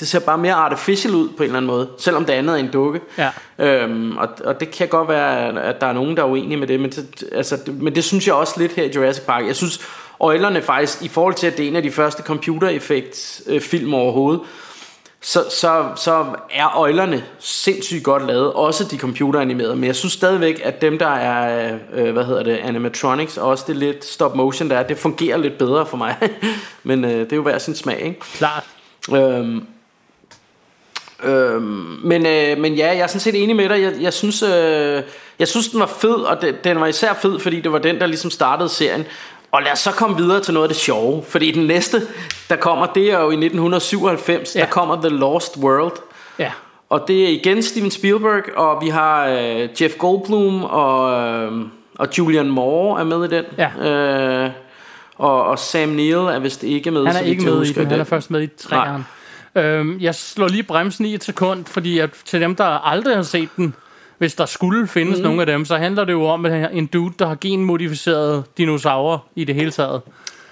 S2: det ser bare mere artificial ud på en eller anden måde, selvom det andet er en dukke.
S1: Ja.
S2: Øhm, og, og det kan godt være, at- der er nogen, der er uenige med det men, det, altså, det, men det synes jeg også lidt her i Jurassic Park. Jeg synes, øjlerne faktisk, i forhold til, at det er en af de første computereffekt-film overhovedet, så, så, så er øjlerne sindssygt godt lavet, også de computeranimerede, men jeg synes stadigvæk, at dem der er, øh, hvad hedder det, animatronics, og også det lidt stop motion der er, det fungerer lidt bedre for mig, men øh, det er jo hver sin smag, ikke?
S1: Klart.
S2: Øhm, øhm, men, øh, men ja, jeg er sådan set enig med dig. Jeg, jeg, synes, øh, jeg synes, den var fed, og den, den var især fed, fordi det var den, der ligesom startede serien. Og lad os så komme videre til noget af det sjove. Fordi den næste, der kommer, det er jo i 1997,
S1: Ja.
S2: der kommer The Lost World.
S1: Ja.
S2: Og det er igen Steven Spielberg, og vi har øh, Jeff Goldblum og, øh, og Julian Moore er med i den.
S1: Ja.
S2: Øh, og, og Sam Neill er vist ikke med.
S1: Han er ikke med i den, han er først med i træeren. Øhm, jeg slår lige bremsen i et sekund, fordi at til dem, der aldrig har set den, hvis der skulle findes mm. nogle af dem, så handler det jo om at en dude, der har genmodificeret dinosaurer i det hele taget,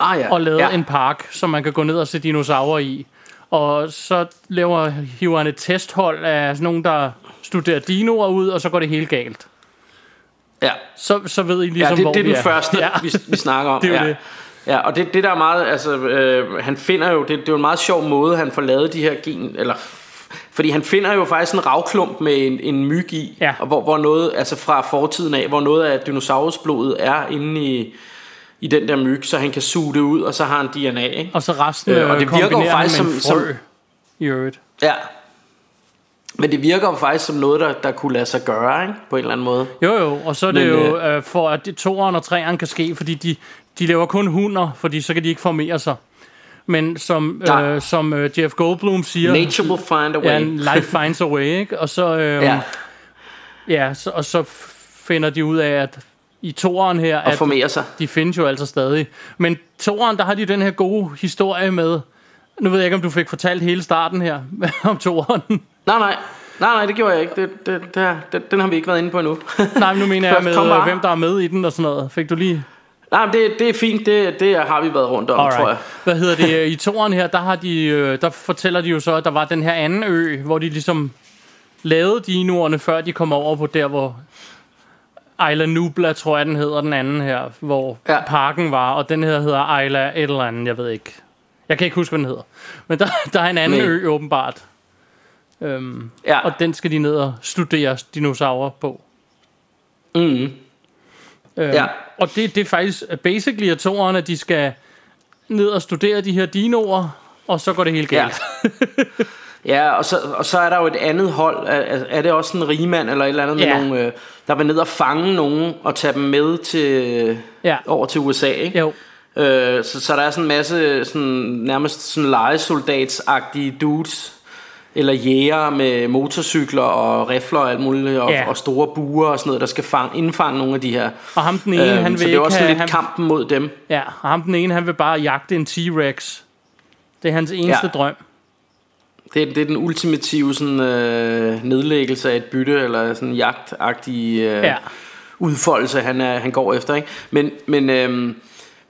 S2: Ah, ja.
S1: og lavet
S2: ja.
S1: en park, som man kan gå ned og se dinosaurer i. Og så laver, hiver han et testhold af sådan nogen, der studerer dinoer ud, og så går det helt galt.
S2: Ja.
S1: Så, så ved I ligesom,
S2: ja, det,
S1: hvor
S2: det er
S1: vi
S2: den første,
S1: Ja.
S2: vi, vi snakker om.
S1: Det er
S2: ja.
S1: det.
S2: Ja, og det, det der er meget, altså, øh, han finder jo, det, det er jo en meget sjov måde, han får lavet de her gen, eller, fordi han finder jo faktisk en ravklump med en, en myg i,
S1: Ja.
S2: og hvor, hvor noget, altså fra fortiden af, hvor noget af dinosaurusblodet er inde i, i den der myg, så han kan suge det ud, og så har han DNA, ikke?
S1: Og så resten
S2: Øh,
S1: øh,
S2: og det virker jo faktisk som-
S1: frø, i øvrigt.
S2: Ja. Men det virker jo faktisk som noget, der, der kunne lade sig gøre, ikke? På en eller anden måde.
S1: Jo, jo, og så er det
S2: Men,
S1: jo øh, for, at toeren og treeren kan ske, fordi de, de laver kun hunder, fordi så kan de ikke formere sig. Men som, øh, som øh, Jeff Goldblum siger...
S2: Nature will find a way.
S1: Ja, life finds a way, ikke? Og så, øh,
S2: Ja.
S1: ja. Så, og så finder de ud af, at i toeren her,
S2: Og
S1: at
S2: sig.
S1: de findes jo altså stadig. Men toeren, der har de den her gode historie med... Nu ved jeg ikke, om du fik fortalt hele starten her om toeren.
S2: Nej, nej. Nej, nej, det gjorde jeg ikke. Det, det, det, det, den har vi ikke været inde på endnu.
S1: Nej, men nu mener jeg med, øh, hvem der er med i den og sådan noget. Fik du lige...
S2: Nej, men det, det er fint. Det, det har vi været rundt om,
S1: Alright.
S2: tror jeg.
S1: Hvad hedder det? I toren her, der, har de, øh, der fortæller de jo så, at der var den her anden ø, hvor de ligesom lavede dinoerne, før de kom over på der, hvor Isla Nubla, tror jeg, den hedder, den anden her, hvor ja. parken var, og den her hedder Isla et eller andet, jeg ved ikke. Jeg kan ikke huske, hvad den hedder. Men der, der er en anden
S2: Nej.
S1: ø, åbenbart. Øhm,
S2: Ja.
S1: Og den skal de ned og studere dinosaurer på.
S2: Mm.
S1: Øhm,
S2: Ja.
S1: Og det, det er faktisk basically at toeren, at de skal ned og studere de her dinoer, og så går det helt
S2: Ja.
S1: galt.
S2: Ja, og så, og så er der jo et andet hold. Er, er- det også en rigmand eller et eller andet med
S1: Ja.
S2: nogle, øh, der vil ned og fange nogen og tage dem med til,
S1: Ja.
S2: over til USA, ikke?
S1: Jo.
S2: Øh, så, så der er sådan en masse sådan, nærmest sådan legesoldatsagtige dudes eller jæger med motorcykler og rifler og alt muligt og,
S1: Ja.
S2: og store buer og sådan noget der skal fange, indfange nogle af de her.
S1: Og ham den ene, han vil
S2: så det er også
S1: have-
S2: lidt
S1: han-
S2: kampen mod dem.
S1: Ja, og ham den ene, han vil bare jagte en T-Rex. Det er hans eneste
S2: Ja.
S1: drøm.
S2: Det, er- det er den ultimative sådan, øh, nedlæggelse af et bytte eller sådan jagtagtig øh,
S1: Ja.
S2: udfoldelse han, er, han går efter. Ikke? Men, men, øhm,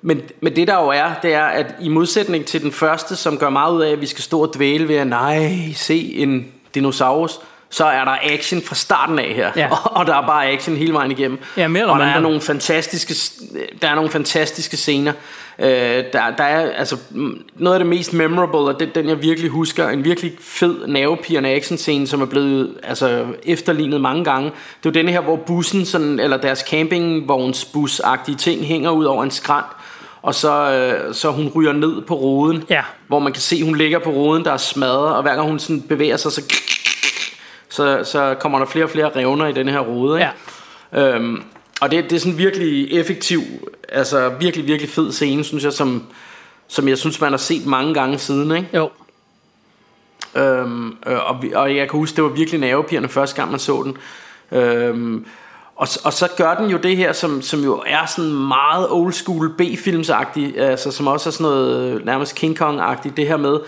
S2: men, men det der jo er, det er, at i modsætning til den første, som gør meget ud af, at vi skal stå og dvæle ved at nej, se en dinosaurus, så er der action fra starten af her.
S1: Ja.
S2: Og, og der er bare action hele vejen igennem.
S1: Ja, mere
S2: og der er nogle fantastiske, der er nogle fantastiske scener. Øh, der, der er altså noget af det mest memorable, og det, den jeg virkelig husker, en virkelig fed nervepirrende action scene, som er blevet altså, efterlignet mange gange. Det er jo denne her, hvor bussen, sådan, eller deres campingvognsbus-agtige ting, hænger ud over en skrant, og så, øh, så hun ryger ned på roden,
S1: Ja.
S2: hvor man kan se, hun ligger på roden, der er smadret, og hver gang hun sådan bevæger sig, så, så, så kommer der flere og flere revner i den her rode. Ikke?
S1: Ja.
S2: Øhm, og det, det er sådan virkelig effektiv, altså virkelig, virkelig fed scene, synes jeg, som, som jeg synes, man har set mange gange siden. Ikke?
S1: Jo.
S2: Øhm, øh, og, og jeg kan huske, det var virkelig nervepirrende første gang, man så den. Øhm, og, og så gør den jo det her, som, som jo er sådan meget old school B-filmsagtigt, altså som også er sådan noget øh, nærmest King Kong-agtigt, det her med,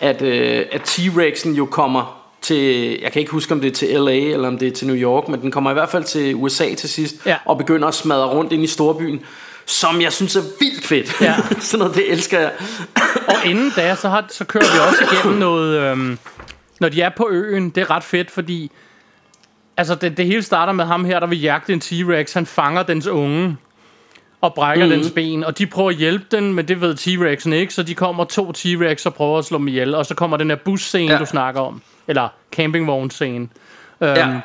S2: at, øh, at T-Rexen jo kommer til, jeg kan ikke huske om det er til LA eller om det er til New York, men den kommer i hvert fald til USA til sidst,
S1: Ja.
S2: og begynder at smadre rundt ind i storbyen, som jeg synes er vildt fedt.
S1: Ja.
S2: sådan noget, det elsker jeg.
S1: Og inden da, så, har, så kører vi også igennem noget... Øhm, når de er på øen, det er ret fedt, fordi... Altså, det, det hele starter med ham her, der vil jagte en T-Rex. Han fanger dens unge og brækker mm. dens ben. Og de prøver at hjælpe den, men det ved T-Rexen ikke. Så de kommer to T-Rex og prøver at slå dem ihjel. Og så kommer den her busscene,
S2: Ja.
S1: du snakker om. Eller campingvognscene. Øhm,
S2: Ja.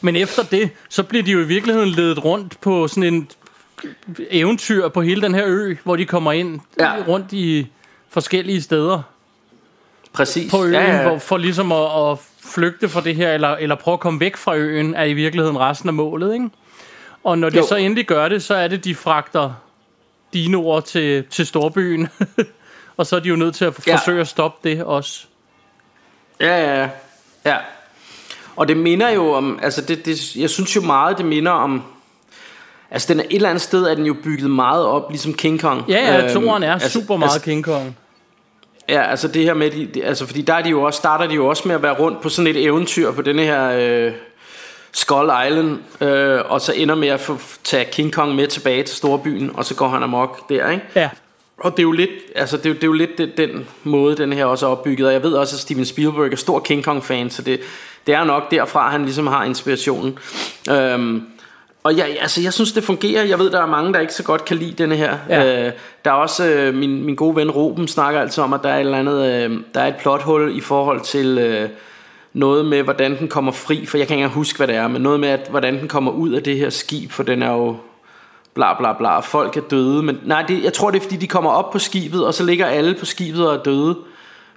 S1: Men efter det, så bliver de jo i virkeligheden ledet rundt på sådan en eventyr på hele den her ø, hvor de kommer ind
S2: Ja.
S1: rundt i forskellige steder
S2: Præcis.
S1: på øen,
S2: ja, ja.
S1: Hvor, for ligesom at, at flygte fra det her, eller, eller prøve at komme væk fra øen, er i virkeligheden resten af målet, ikke? Og når de
S2: Jo.
S1: så endelig gør det, så er det, de fragter dinoer til, til storbyen. og så er de jo nødt til at
S2: Ja.
S1: forsøge at stoppe det også.
S2: Ja, ja, ja. ja. Og det minder jo om, altså det, det, jeg synes jo meget, det minder om, altså den er et eller andet sted, er den jo bygget meget op, ligesom King Kong.
S1: Ja, ja,
S2: Øhm,
S1: toeren er
S2: altså-
S1: super meget
S2: altså,
S1: King Kong.
S2: Ja, altså det her med, de, de, altså fordi der er de jo også, starter de jo også med at være rundt på sådan et eventyr på denne her øh, Skull Island, øh, og så ender med at få, tage King Kong med tilbage til storbyen, og så går han amok der, ikke?
S1: Ja.
S2: Og det er jo lidt, altså det er, jo- det er jo lidt den, den måde, den her også er opbygget. Og jeg ved også, at Steven Spielberg er stor King Kong-fan, så det, det er nok derfra, han ligesom har inspirationen. Øhm, og jeg, altså, jeg synes, det fungerer. Jeg ved, der er mange, der ikke så godt kan lide denne her.
S1: Ja.
S2: Øh, der er også, øh, min, min gode ven Ruben snakker altid om, at der er et eller andet, øh, der er et plothul i forhold til... Øh, noget med, hvordan den kommer fri, for jeg kan ikke huske, hvad det er, men noget med, at, hvordan den kommer ud af det her skib, for den er jo bla bla bla, folk er døde, men nej, det, jeg tror det er fordi, de kommer op på skibet, og så ligger alle på skibet og er døde,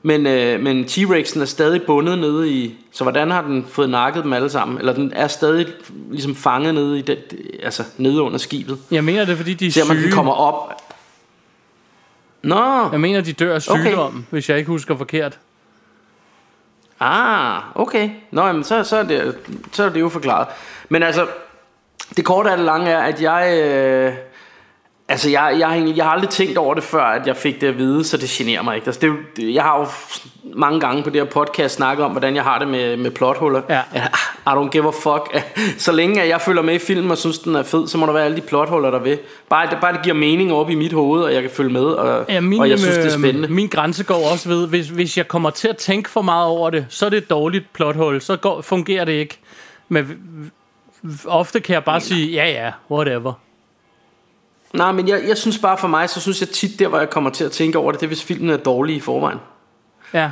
S2: men, øh, men T-Rexen er stadig bundet nede i, så hvordan har den fået nakket dem alle sammen, eller den er stadig ligesom fanget nede i den, altså nede under skibet,
S1: Jeg mener det, er, fordi de er
S2: ser man, den
S1: syge.
S2: kommer op, Nå,
S1: Jeg mener, de dør af
S2: Okay.
S1: sygdom, hvis jeg ikke husker forkert.
S2: Ah, okay. Nå, jamen, så, så, er det, så er det jo forklaret. Men altså, det korte af det lange er, at jeg... Øh, altså, jeg, jeg, har jeg har aldrig tænkt over det før, at jeg fik det at vide, så det generer mig ikke. Altså, det, jeg har jo mange gange på det her podcast snakket om, hvordan jeg har det med, med plothuller.
S1: Ja.
S2: I don't give a fuck. Så længe at jeg følger med i filmen og synes, den er fed, så må der være alle de plothuller, der vil. Bare, det, bare det giver mening op i mit hoved, og jeg kan følge med, og,
S1: Ja, min,
S2: og jeg synes, det er
S1: øh,
S2: spændende.
S1: Min grænse går også ved, hvis, hvis jeg kommer til at tænke for meget over det, så er det et dårligt plothul. Så går, fungerer det ikke. Men ofte kan jeg bare sige, ja ja, whatever.
S2: Nej, men jeg, jeg synes bare for mig, så synes jeg tit der, hvor jeg kommer til at tænke over det, det er, hvis filmen er dårlig i forvejen.
S1: Ja,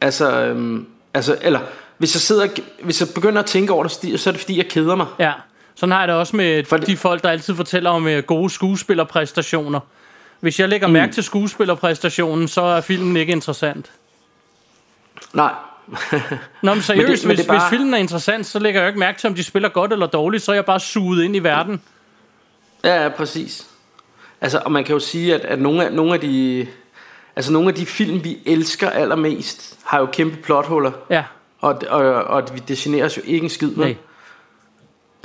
S2: Altså, øhm, altså eller hvis jeg sidder, hvis jeg begynder at tænke over det, så er det fordi, jeg keder mig.
S1: ja. Sådan har jeg det også med
S2: For det-
S1: de folk, der altid fortæller om øh, gode skuespillerpræstationer. Hvis jeg lægger mærke til skuespillerpræstationen, så er filmen ikke interessant.
S2: Nej.
S1: Nå, men seriøst,
S2: men
S1: hvis,
S2: det er
S1: hvis
S2: bare-
S1: filmen er interessant, så lægger jeg ikke mærke til, om de spiller godt eller dårligt, så er jeg bare suget ind i verden.
S2: Ja, ja, præcis. Altså, og man kan jo sige, at, at nogle, af, nogle af de... Altså nogle af de film, vi elsker allermest, har jo kæmpe plothuller.
S1: Ja,
S2: Og, og, og det generer os jo ikke en skid med.
S1: nej.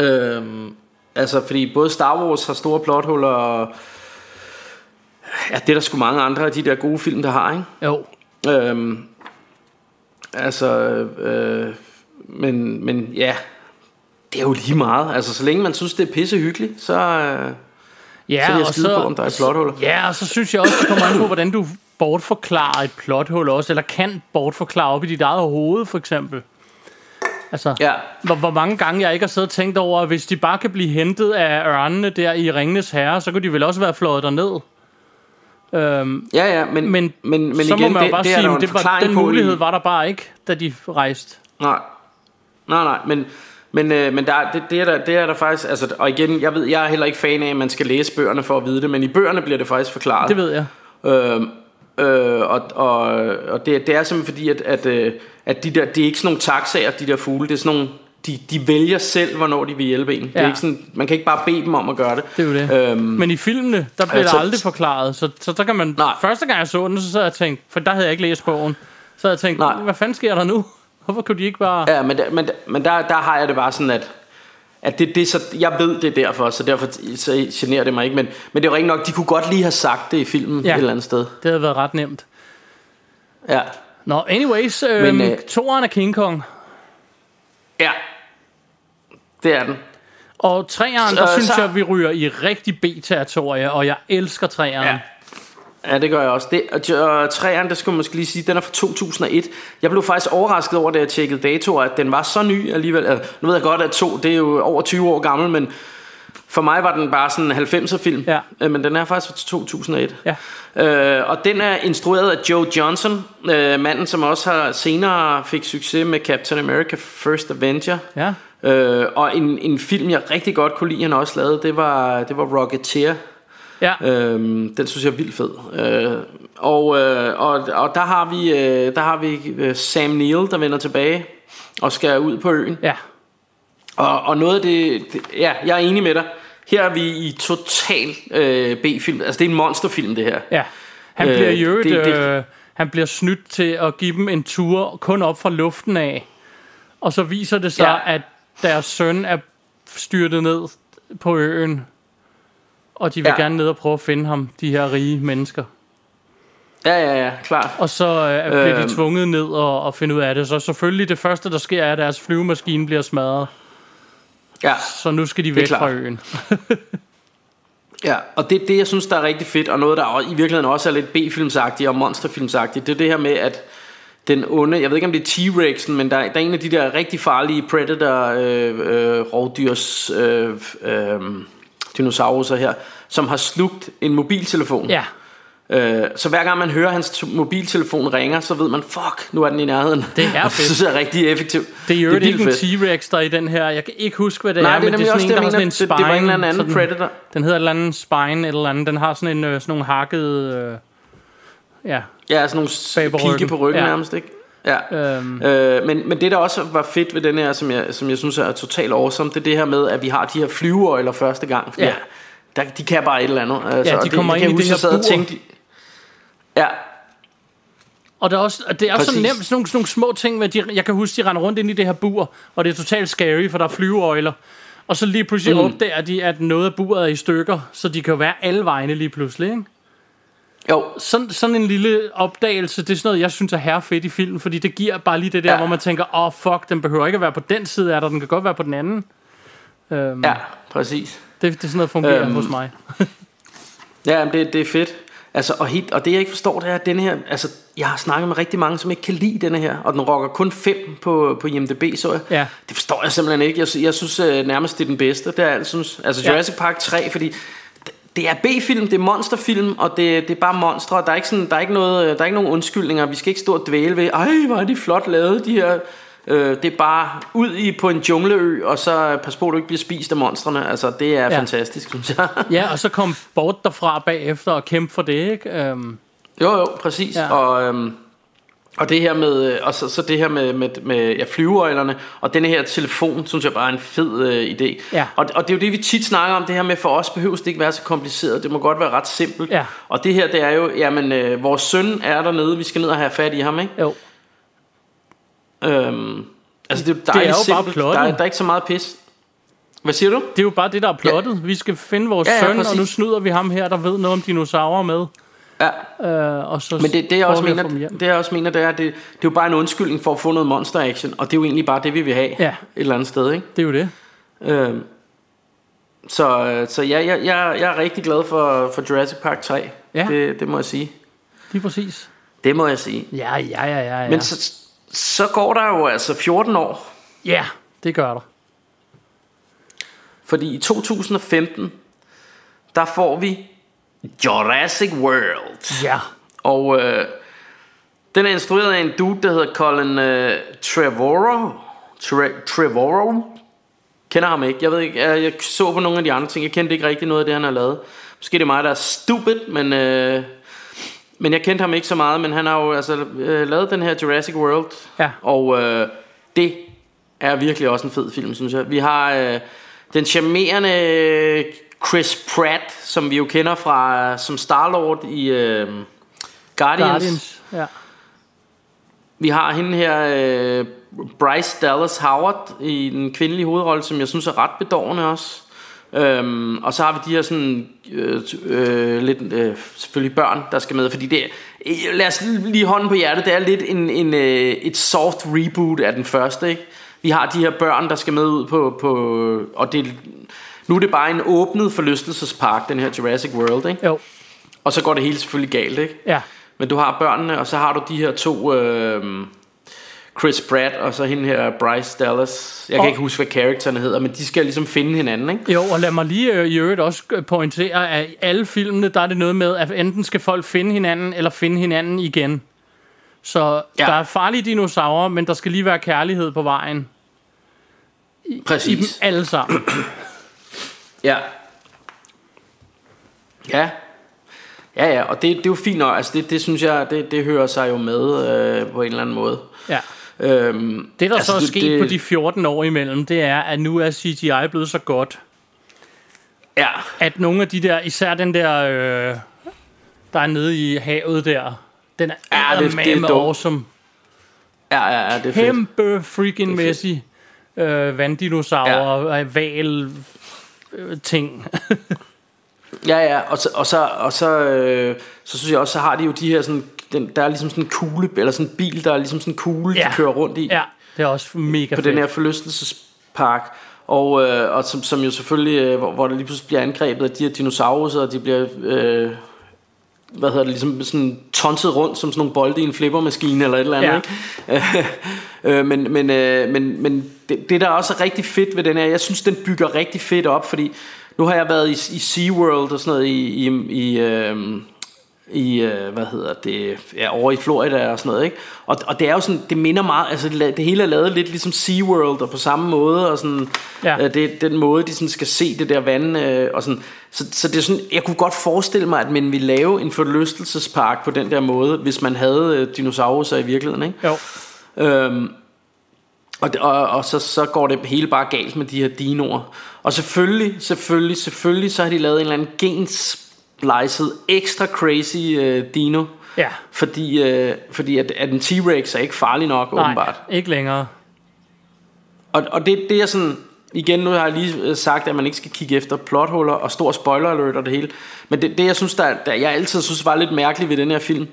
S2: Øhm, altså, fordi både Star Wars har store plothuller, og ja, det er der sgu mange andre af de der gode film, der har, ikke?
S1: Jo,
S2: Øhm, altså, øh, men, men ja, det er jo lige meget. Altså, så længe man synes, det er pisse hyggeligt, så, øh,
S1: Ja,
S2: Så vil jeg skide på, om der er plothuller.
S1: Ja, og så synes jeg også, det kommer an på, hvordan du bortforklarer et plothul også, eller kan bortforklare op i dit eget hoved, for eksempel. Altså,
S2: ja.
S1: hvor, hvor mange gange jeg ikke har siddet og tænkt over, at hvis de bare kan blive hentet af ørnene der i Ringenes Herre, så kunne de vel også være fløjet derned. Øhm,
S2: Ja, ja, men,
S1: men,
S2: men, men,
S1: så
S2: igen,
S1: må man jo
S2: det,
S1: bare
S2: det
S1: sige, at den mulighed
S2: i,
S1: var der bare ikke, da de rejste.
S2: Nej, nej, nej, men, men, øh, men der, er- det, det, er der, det er der faktisk, altså, og igen, jeg ved, jeg er heller ikke fan af, at man skal læse bøgerne for at vide det, men i bøgerne bliver det faktisk forklaret.
S1: Det ved jeg.
S2: Øh, øh, og og, og det, det er simpelthen fordi, at, at, øh, at de der, det er ikke sådan nogle taxaer, de der fugle, det er sådan nogle, de, de vælger selv, hvornår de vil hjælpe en. Det er
S1: Ja.
S2: ikke sådan, man kan ikke bare bede dem om at gøre det.
S1: Det er jo det.
S2: Øhm,
S1: Men i filmene, der bliver
S2: altså-
S1: det aldrig forklaret. Så, så der kan man...
S2: Nej.
S1: Første gang jeg så den, så sad jeg og tænkte... For der havde jeg ikke læst bogen. Så havde jeg tænkt,
S2: Nej.
S1: hvad fanden sker der nu? Hvorfor kunne de ikke bare...
S2: Ja, men, men, men der, der har jeg det bare sådan, at, at det, det så, jeg ved det er derfor, så derfor så generer det mig ikke. Men, men det er jo nok, de kunne godt lige have sagt det i filmen
S1: Ja.
S2: et eller andet sted.
S1: Det havde været ret nemt.
S2: Ja,
S1: Nå, anyways, øhm,
S2: Men, øh,
S1: toeren er King Kong.
S2: ja. det er den.
S1: Og treeren,
S2: Så-
S1: der synes
S2: så-
S1: jeg, vi ryger i rigtig B-territorie, og jeg elsker treeren.
S2: Ja. Ja, det gør jeg også. Det, og, træerne, der skal man måske lige sige, den er fra 2001. Jeg blev faktisk overrasket over, da jeg tjekkede datoer, at den var så ny alligevel. Altså, nu ved jeg godt, at to, det er jo over 20 år gammel, men for mig var den bare sådan en 90'er film.
S1: Ja.
S2: Øh, Men den er faktisk fra 2001.
S1: Ja.
S2: Øh, og den er instrueret af Joe Johnson, øh, manden som også har senere fik succes med Captain America First Avenger.
S1: Ja.
S2: Øh, og en, en film, jeg rigtig godt kunne lide, han også lavede, det var, det var Rocketeer.
S1: Ja.
S2: Øhm, den synes jeg er vildt fed. Øh, og, øh, og, og der har vi, øh, der har vi øh, Sam Neill, der vender tilbage og skal ud på øen.
S1: Ja.
S2: Og, og noget af det, det, ja, jeg er enig med dig. Her er vi i total øh, B-film. Altså det er en monsterfilm, det her.
S1: Ja. Han
S2: Øh,
S1: bliver i øvrigt,
S2: det- det-
S1: øh, han bliver snydt til at give dem en tur kun op fra luften af. Og så viser det sig,
S2: Ja.
S1: at deres søn er styrtet ned på øen. Og de vil
S2: Ja.
S1: gerne ned og prøve at finde ham, de her rige mennesker.
S2: Ja, ja, ja, klart.
S1: Og så øh, bliver de
S2: Øhm.
S1: tvunget ned og, og finde ud af det. Så selvfølgelig det første, der sker, er, at deres flyvemaskine bliver smadret.
S2: Ja,
S1: Så nu skal de væk fra øen.
S2: ja. og det, det, jeg synes, der er rigtig fedt, og noget, der i virkeligheden også er lidt B-filmsagtigt og monsterfilmsagtigt, det er det her med, at den onde, jeg ved ikke om det er T-Rexen, men der, der er en af de der rigtig farlige predator øh, øh, rovdyrs øh, øh, dinosaurer her, som har slugt en mobiltelefon.
S1: Ja,
S2: Øh, så hver gang man hører hans mobiltelefon ringer, så ved man, fuck, nu er den i nærheden.
S1: Det er
S2: det
S1: fedt.
S2: jeg er rigtig effektivt.
S1: det er jo
S2: vildt
S1: ikke en
S2: fedt.
S1: T-Rex, der er i den her. Jeg kan ikke huske, hvad det
S2: Nej,
S1: er,
S2: det er
S1: men det er
S2: også
S1: sådan en,
S2: det,
S1: der har sådan en spine.
S2: Det- det var en eller anden
S1: sådan-
S2: Predator.
S1: Den hedder et eller andet spine, eller andet. Den har sådan en øh, sådan nogle hakkede... Øh, ja,
S2: Ja, sådan nogle
S1: Bag på ryggen. ja.
S2: nærmest, ikke? Ja.
S1: øhm,
S2: Øh, men, men det der også var fedt ved den her Som jeg, som jeg synes er totalt awesome Det er det her med at vi har de her flyveøjler første gang
S1: Ja.
S2: der, De kan bare et eller andet altså,
S1: Ja, de kommer
S2: jeg
S1: ind
S2: kan
S1: i det her bur.
S2: tænkte, Ja,
S1: og det er også, og det er også så
S2: Præcis.
S1: nemt, sådan nogle, sådan nogle små ting, med de, jeg kan huske, de render rundt ind i det her bur, og det er totalt scary, for der er flyveøjler. Og så lige pludselig mm. opdager de, at noget af buret er i stykker, så de kan være alle vegne lige pludselig, ikke?
S2: Jo.
S1: Sådan, sådan en lille opdagelse, det er sådan noget, jeg synes er her fedt i filmen, fordi det giver bare lige det der, ja.
S2: Ja.
S1: hvor man tænker, åh oh, fuck, den behøver ikke at være på den side af dig, den kan godt være på den anden. Øhm,
S2: Ja, præcis.
S1: det, det er sådan noget, der fungerer øhm, hos mig.
S2: Ja, men det, det er fedt. Altså, og, helt, og det jeg ikke forstår, det er, at denne her, altså, jeg har snakket med rigtig mange, som ikke kan lide denne her, og den rocker kun 5 på, på IMDb, så jeg.
S1: Ja.
S2: Det forstår jeg simpelthen ikke. Jeg, jeg synes øh, nærmest, det er den bedste, det er jeg synes. Altså,
S1: Ja.
S2: Jurassic Park 3, fordi det- er B-film, det er monsterfilm, og det, det er bare monstre. Der er ikke, sådan, der er ikke, noget, øh, der er ikke nogen undskyldninger. Vi skal ikke stå og dvæle ved, ej, hvor er de flot lavet, de her... Øh, det er bare ud i på en jungleø, og så pas på, at du ikke bliver spist af monstrene. Altså, det er
S1: Ja.
S2: fantastisk, synes jeg.
S1: Ja, og så kom bort derfra bagefter og kæmpe for det, ikke? Øhm,
S2: Jo, jo, præcis.
S1: Ja.
S2: Og, øhm, og det her med, og så, så det her med, med, med ja, flyveøjlerne, og denne her telefon, synes jeg bare er en fed øh, idé.
S1: Ja.
S2: Og, og det er jo det, vi tit snakker om, det her med, for os behøver det ikke være så kompliceret, det må godt være ret simpelt.
S1: Ja.
S2: Og det her, det er jo, jamen, øh, vores søn er dernede, vi skal ned og have fat i ham, ikke?
S1: jo.
S2: Øhm, altså, det er jo
S1: Det er
S2: dejligt
S1: jo bare
S2: simpelt.
S1: plottet.
S2: Der er, der er ikke så meget pis. Hvad siger du?
S1: Det er jo bare det, der er plottet. Vi skal finde vores
S2: Ja, ja,
S1: søn, og
S2: præcis.
S1: nu snyder vi ham her, der ved noget om dinosaurer med.
S2: Ja.
S1: Øh, og så
S2: Men det, det, jeg også
S1: at
S2: mener, det jeg også mener, det er, det, det er jo bare en undskyldning for at få noget monster action, og det er jo egentlig bare det, vi vil have
S1: Ja.
S2: et eller andet sted, ikke?
S1: Det er jo det.
S2: Øhm, så øh, så ja, jeg, jeg, jeg er rigtig glad for, for Jurassic Park 3.
S1: Ja.
S2: Det, det må jeg sige.
S1: Lige præcis.
S2: Det må jeg sige.
S1: Ja, ja, ja, ja. ja.
S2: Men så, så går der jo altså 14 år.
S1: Ja, det gør der.
S2: Fordi i 2015, der får vi Jurassic World.
S1: Ja.
S2: Og øh, den er instrueret af en dude, der hedder Colin øh, Trevorrow. Tre- Trevorrow. Kender ham ikke. Jeg ved ikke, jeg, jeg så på nogle af de andre ting. Jeg kendte ikke rigtig noget af det, han har lavet. Måske det er mig, der er stupid, men, øh, men jeg kendte ham ikke så meget. Men han har jo altså øh, lavet den her Jurassic World.
S1: Ja.
S2: Og øh, det er virkelig også en fed film, synes jeg. Vi har øh, den charmerende Chris Pratt, som vi jo kender fra som Star-Lord i øh, Guardians.
S1: Guardians. Ja.
S2: Vi har hende her, øh, Bryce Dallas Howard, i den kvindelige hovedrolle, som jeg synes er ret bedårende også. Øhm, og så har vi de her sådan øh, øh, lidt øh, selvfølgelig børn der skal med fordi det øh, lad os lige hånden på hjertet det er lidt en, en, øh, et soft reboot af den første ikke? vi har de her børn der skal med ud på, på og det, nu er det bare en åbnet forlystelsespark den her Jurassic World ikke?
S1: Jo.
S2: og så går det hele selvfølgelig galt ikke?
S1: Ja.
S2: Men du har børnene, og så har du de her to... Øh, Chris Pratt og så hende her Bryce Dallas. Jeg kan
S1: Og-
S2: ikke huske, hvad karaktererne hedder, men de skal ligesom finde hinanden, ikke?
S1: Jo, og lad mig lige øh, i øvrigt også øh, pointere, at i alle filmene, der er det noget med, at enten skal folk finde hinanden, eller finde hinanden igen. Så ja. Der er farlige dinosaurer, men der skal lige være kærlighed på vejen. I dem
S2: Præcis.
S1: alle sammen.
S2: Ja. Ja. Ja, ja, og det, det er jo fint nok. Altså, det, det synes jeg, det, det hører sig jo med øh, på en eller anden måde.
S1: Ja.
S2: Øhm,
S1: Det, der altså,
S2: altså,
S1: så er
S2: det-
S1: sket
S2: det-
S1: på de 14 år imellem, det er, at nu er CGI blevet så godt,
S2: Ja,
S1: at nogle af de der, især den der, øh, der er nede i havet der, den er
S2: Ja, det- det er
S1: awesome.
S2: ja, ja, ja det er fedt.
S1: Kæmpe freaking messy øh, vanddinosaur, ja. val øh, ting.
S2: Ja, ja, og så, og så, og så, øh, så synes jeg også, så har de jo de her sådan, den, der er ligesom sådan en kugle, eller sådan en bil, der er ligesom sådan en kugle,
S1: Ja.
S2: de kører rundt i.
S1: ja, det er også mega
S2: på
S1: fedt.
S2: den her forlystelsespark. Og, øh, og som, som jo selvfølgelig, øh, hvor, hvor der lige pludselig bliver angrebet af de her dinosaurer, og de bliver, øh, hvad hedder det, ligesom sådan tonset rundt som sådan nogle bolde i en flippermaskine eller et eller andet.
S1: Ja.
S2: Ikke? øh, men men, øh, men, men det, det, der også er rigtig fedt ved den her, jeg synes, den bygger rigtig fedt op, fordi nu har jeg været i, i SeaWorld og sådan noget i, i, i øh, i, øh, hvad hedder det, ja, over i Florida og sådan noget, ikke? Og, og det er jo sådan, det minder meget, altså det, det hele er lavet lidt ligesom SeaWorld og på samme måde, og sådan,
S1: Ja.
S2: øh, det, den måde, de sådan skal se det der vand, øh, og sådan, så, så det er sådan, jeg kunne godt forestille mig, at man ville lave en forlystelsespark på den der måde, hvis man havde øh, dinosaurer i virkeligheden, ikke?
S1: Jo.
S2: Øhm, og, og, og så, så går det hele bare galt med de her dinoer. Og selvfølgelig, selvfølgelig, selvfølgelig, så har de lavet en eller anden gensplicet, ekstra crazy øh, dino.
S1: Ja.
S2: Fordi, øh, fordi at, at en T-Rex er ikke farlig nok,
S1: Nej,
S2: åbenbart.
S1: ikke længere.
S2: Og, og det, det er sådan... igen, nu har jeg lige øh, sagt, at man ikke skal kigge efter plothuller og stor spoiler alert og det hele. Men det, det jeg synes, der, der, jeg altid synes var lidt mærkeligt ved den her film,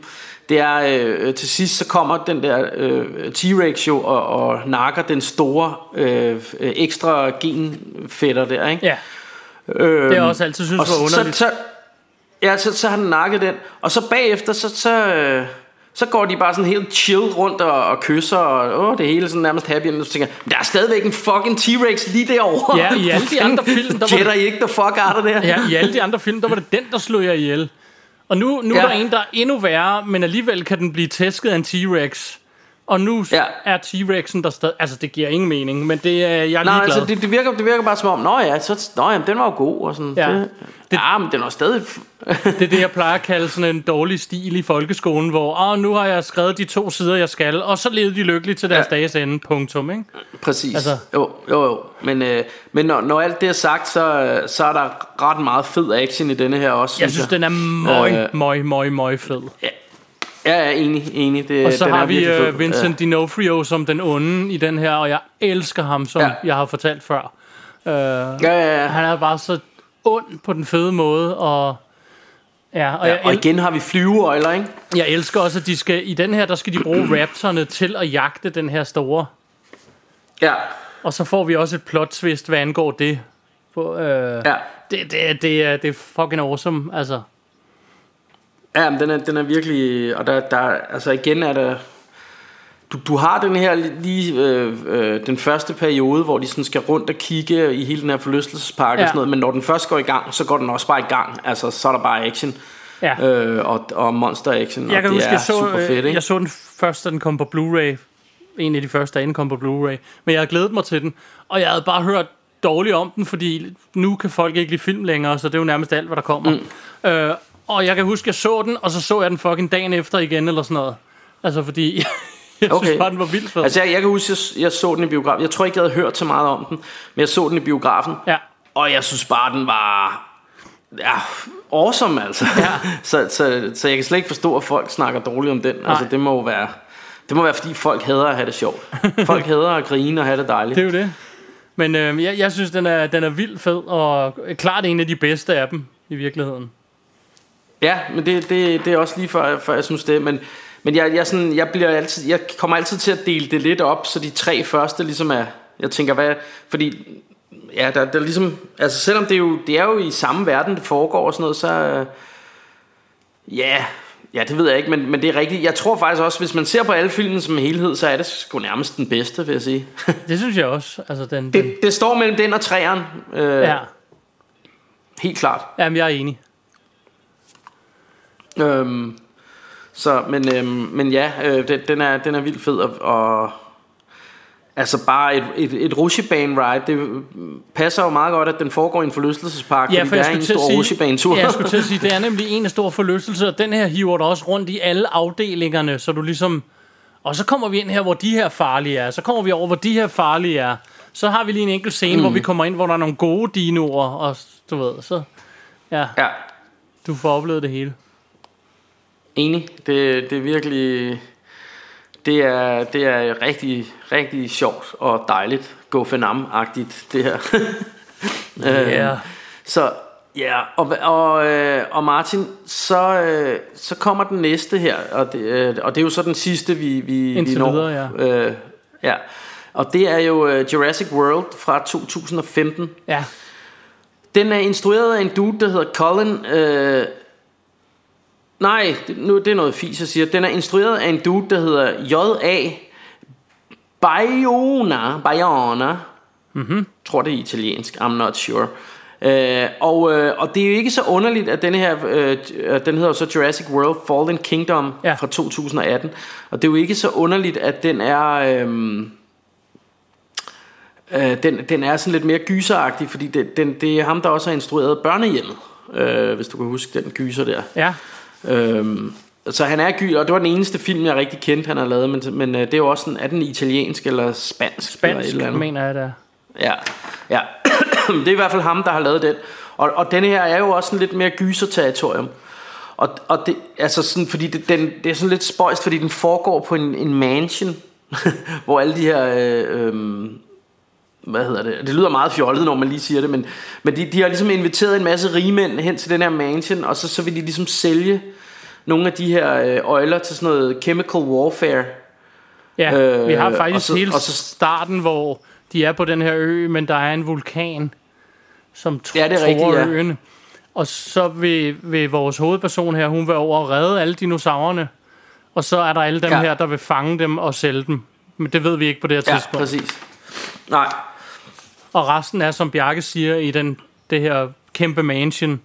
S2: det er øh, til sidst så kommer den der øh, T-Rex jo og, og nakker den store øh, ekstra genfætter der, ikke?
S1: Ja. Øhm, det er også altid synes var underligt.
S2: Så, så, ja, så, så har den nakket den, og så bagefter, så, så, øh, så går de bare sådan helt chill rundt og, og kysser, og åh, det hele sådan nærmest happy, og så tænker der er stadigvæk en fucking T-Rex lige derovre.
S1: Ja, i alle de andre film,
S2: der var det... I ikke the fuck out der?
S1: Ja, i alle de andre film, der var det den, der slog jeg ihjel. Og nu, nu ja. er der en, der er endnu værre, men alligevel kan den blive tæsket af en T-Rex. Og nu ja. er T-Rexen der stadig... Altså, det giver ingen mening, men det er jeg er Nej, altså,
S2: det, det, virker, det virker bare som om, nå ja, så, nå, jamen, den var jo god. Og sådan,
S1: ja.
S2: Det, det, ja, men den var stadig...
S1: det er det, jeg plejer at kalde sådan en dårlig stil i folkeskolen, hvor Åh, nu har jeg skrevet de to sider, jeg skal, og så levede de lykkeligt til deres ja. dages ende, punktum, ikke?
S2: Præcis. Altså. Jo, jo, jo. Men, øh, men når, når alt det er sagt, så, så er der ret meget fed action i denne her også,
S1: Jeg synes, jeg. den er møg, øh, møg, møg, møg fed.
S2: Ja. Ja, ja, enig, enig. Det,
S1: og så har vi uh, Vincent ja. D'Onofrio som den onde i den her, og jeg elsker ham, som ja. jeg har fortalt før. Uh, ja,
S2: ja, ja.
S1: Han er bare så ond på den fede måde, og...
S2: Ja, og, ja, og igen har vi flyveøjler, ikke?
S1: Jeg elsker også, at de skal, i den her, der skal de bruge raptorne til at jagte den her store.
S2: Ja.
S1: Og så får vi også et plot twist, hvad angår det. På, øh, ja. Det, det, det, er, det er fucking awesome, altså.
S2: Ja, men den er, den er virkelig... Og der, der, altså igen er der... Du, du har den her lige øh, øh, den første periode, hvor de sådan skal rundt og kigge i hele den her forlystelsespark ja. og sådan noget, men når den først går i gang, så går den også bare i gang. Altså, så er der bare action. Ja. Øh, og, og monster action,
S1: jeg
S2: og
S1: kan
S2: det
S1: huske,
S2: er
S1: jeg så,
S2: super fedt, ikke?
S1: Jeg så den først, da den kom på Blu-ray. En af de første, den kom på Blu-ray. Men jeg havde glædet mig til den, og jeg havde bare hørt dårligt om den, fordi nu kan folk ikke lide film længere, så det er jo nærmest alt, hvad der kommer. Mm. Øh, og jeg kan huske, jeg så den, og så så jeg den fucking dagen efter igen, eller sådan noget. Altså, fordi jeg okay. synes bare, den var vildt fed.
S2: Altså, jeg, jeg kan huske, jeg, jeg så den i biografen. Jeg tror ikke, jeg havde hørt så meget om den, men jeg så den i biografen.
S1: Ja.
S2: Og jeg synes bare, den var... Ja, awesome altså. Ja. så, så, så jeg kan slet ikke forstå, at folk snakker dårligt om den. Altså, Nej. Altså, det må jo være... Det må være, fordi folk hader at have det sjovt. Folk hader at grine og have det dejligt.
S1: Det er jo det. Men øh, jeg, jeg synes, den er, den er vildt fed, og klart en af de bedste af dem, i virkeligheden.
S2: Ja, men det, det, det er også lige for, for jeg synes det. Men, men jeg, jeg, sådan, jeg, bliver altid, jeg kommer altid til at dele det lidt op, så de tre første ligesom er... Jeg tænker, hvad... Fordi ja, der, der ligesom... Altså selvom det er, jo, det er jo i samme verden, det foregår og sådan noget, så... Ja, ja, det ved jeg ikke, men, men det er rigtigt. Jeg tror faktisk også, hvis man ser på alle filmen som helhed, så er det sgu nærmest den bedste, vil jeg sige.
S1: det synes jeg også. Altså, den, den...
S2: Det, det står mellem den og træeren. Øh, ja. Helt klart.
S1: Jamen, jeg er enig.
S2: Øhm, så, men, øhm, men ja, øh, den, den, er, den er vildt fed, og, og altså bare et, et, et rushebane ride, det passer jo meget godt, at den foregår i en forlystelsespark,
S1: ja, for
S2: det er en stor rushebane-tur.
S1: Ja, jeg skulle til at sige, det er nemlig en stor forlystelse, og den her hiver der også rundt i alle afdelingerne, så du ligesom... Og så kommer vi ind her, hvor de her farlige er, så kommer vi over, hvor de her farlige er. Så har vi lige en enkelt scene, mm. hvor vi kommer ind, hvor der er nogle gode dinoer, og du ved, så... Ja,
S2: ja.
S1: du får oplevet det hele.
S2: Enig. Det, det er virkelig... Det er, det er rigtig, rigtig sjovt og dejligt. Go Fenam-agtigt, det her.
S1: yeah.
S2: øh, så ja, og, og, øh, og Martin, så, øh, så kommer den næste her, og det, øh, og det er jo så den sidste, vi, vi,
S1: Indtil
S2: vi når.
S1: Videre, ja.
S2: Øh, ja. Og det er jo Jurassic World fra 2015.
S1: Ja.
S2: Den er instrueret af en dude, der hedder Colin øh, Nej, det, nu, det er noget fis, jeg siger. Den er instrueret af en dude, der hedder J.A. Bayona. Bayona.
S1: Mm-hmm.
S2: tror, det er italiensk. I'm not sure. Uh, og, uh, og det er jo ikke så underligt, at denne her, uh, den hedder så Jurassic World Fallen Kingdom ja. fra 2018. Og det er jo ikke så underligt, at den er... Um, uh, den, den er sådan lidt mere gyseragtig, fordi det, den, det er ham, der også har instrueret børnehjemmet. Uh, hvis du kan huske den gyser der.
S1: Ja.
S2: Øhm, så han er gyld, og det var den eneste film, jeg rigtig kendte, han har lavet, men, men øh, det er jo også sådan, er den italiensk eller spansk?
S1: Spansk, eller
S2: et
S1: eller andet. mener jeg det
S2: Ja, ja. det er i hvert fald ham, der har lavet den. Og, og denne her er jo også sådan lidt mere gyser-territorium. Og, og det, altså sådan, fordi det, den, det er sådan lidt spøjst, fordi den foregår på en, en mansion, hvor alle de her øh, øh, hvad hedder det? Det lyder meget fjollet, når man lige siger det, men, men de, de har ligesom inviteret en masse rigmænd hen til den her mansion, og så, så vil de ligesom sælge nogle af de her øh, øjler til sådan noget chemical warfare.
S1: Ja, øh, vi har faktisk
S2: og så-
S1: hele
S2: og så-
S1: starten, hvor de er på den her ø, men der er en vulkan, som tr-
S2: Ja, det er
S1: tror
S2: rigtigt, ja.
S1: øen. Og så vil, vil vores hovedperson her, hun vil over og redde alle dinosaurerne. Og så er der alle dem
S2: Ja.
S1: ja. her, der vil fange dem og sælge dem. Men det ved vi ikke på det her
S2: Ja,
S1: tidspunkt.
S2: præcis. Nej,
S1: Og resten er, som Bjarke siger, i den, det her kæmpe mansion.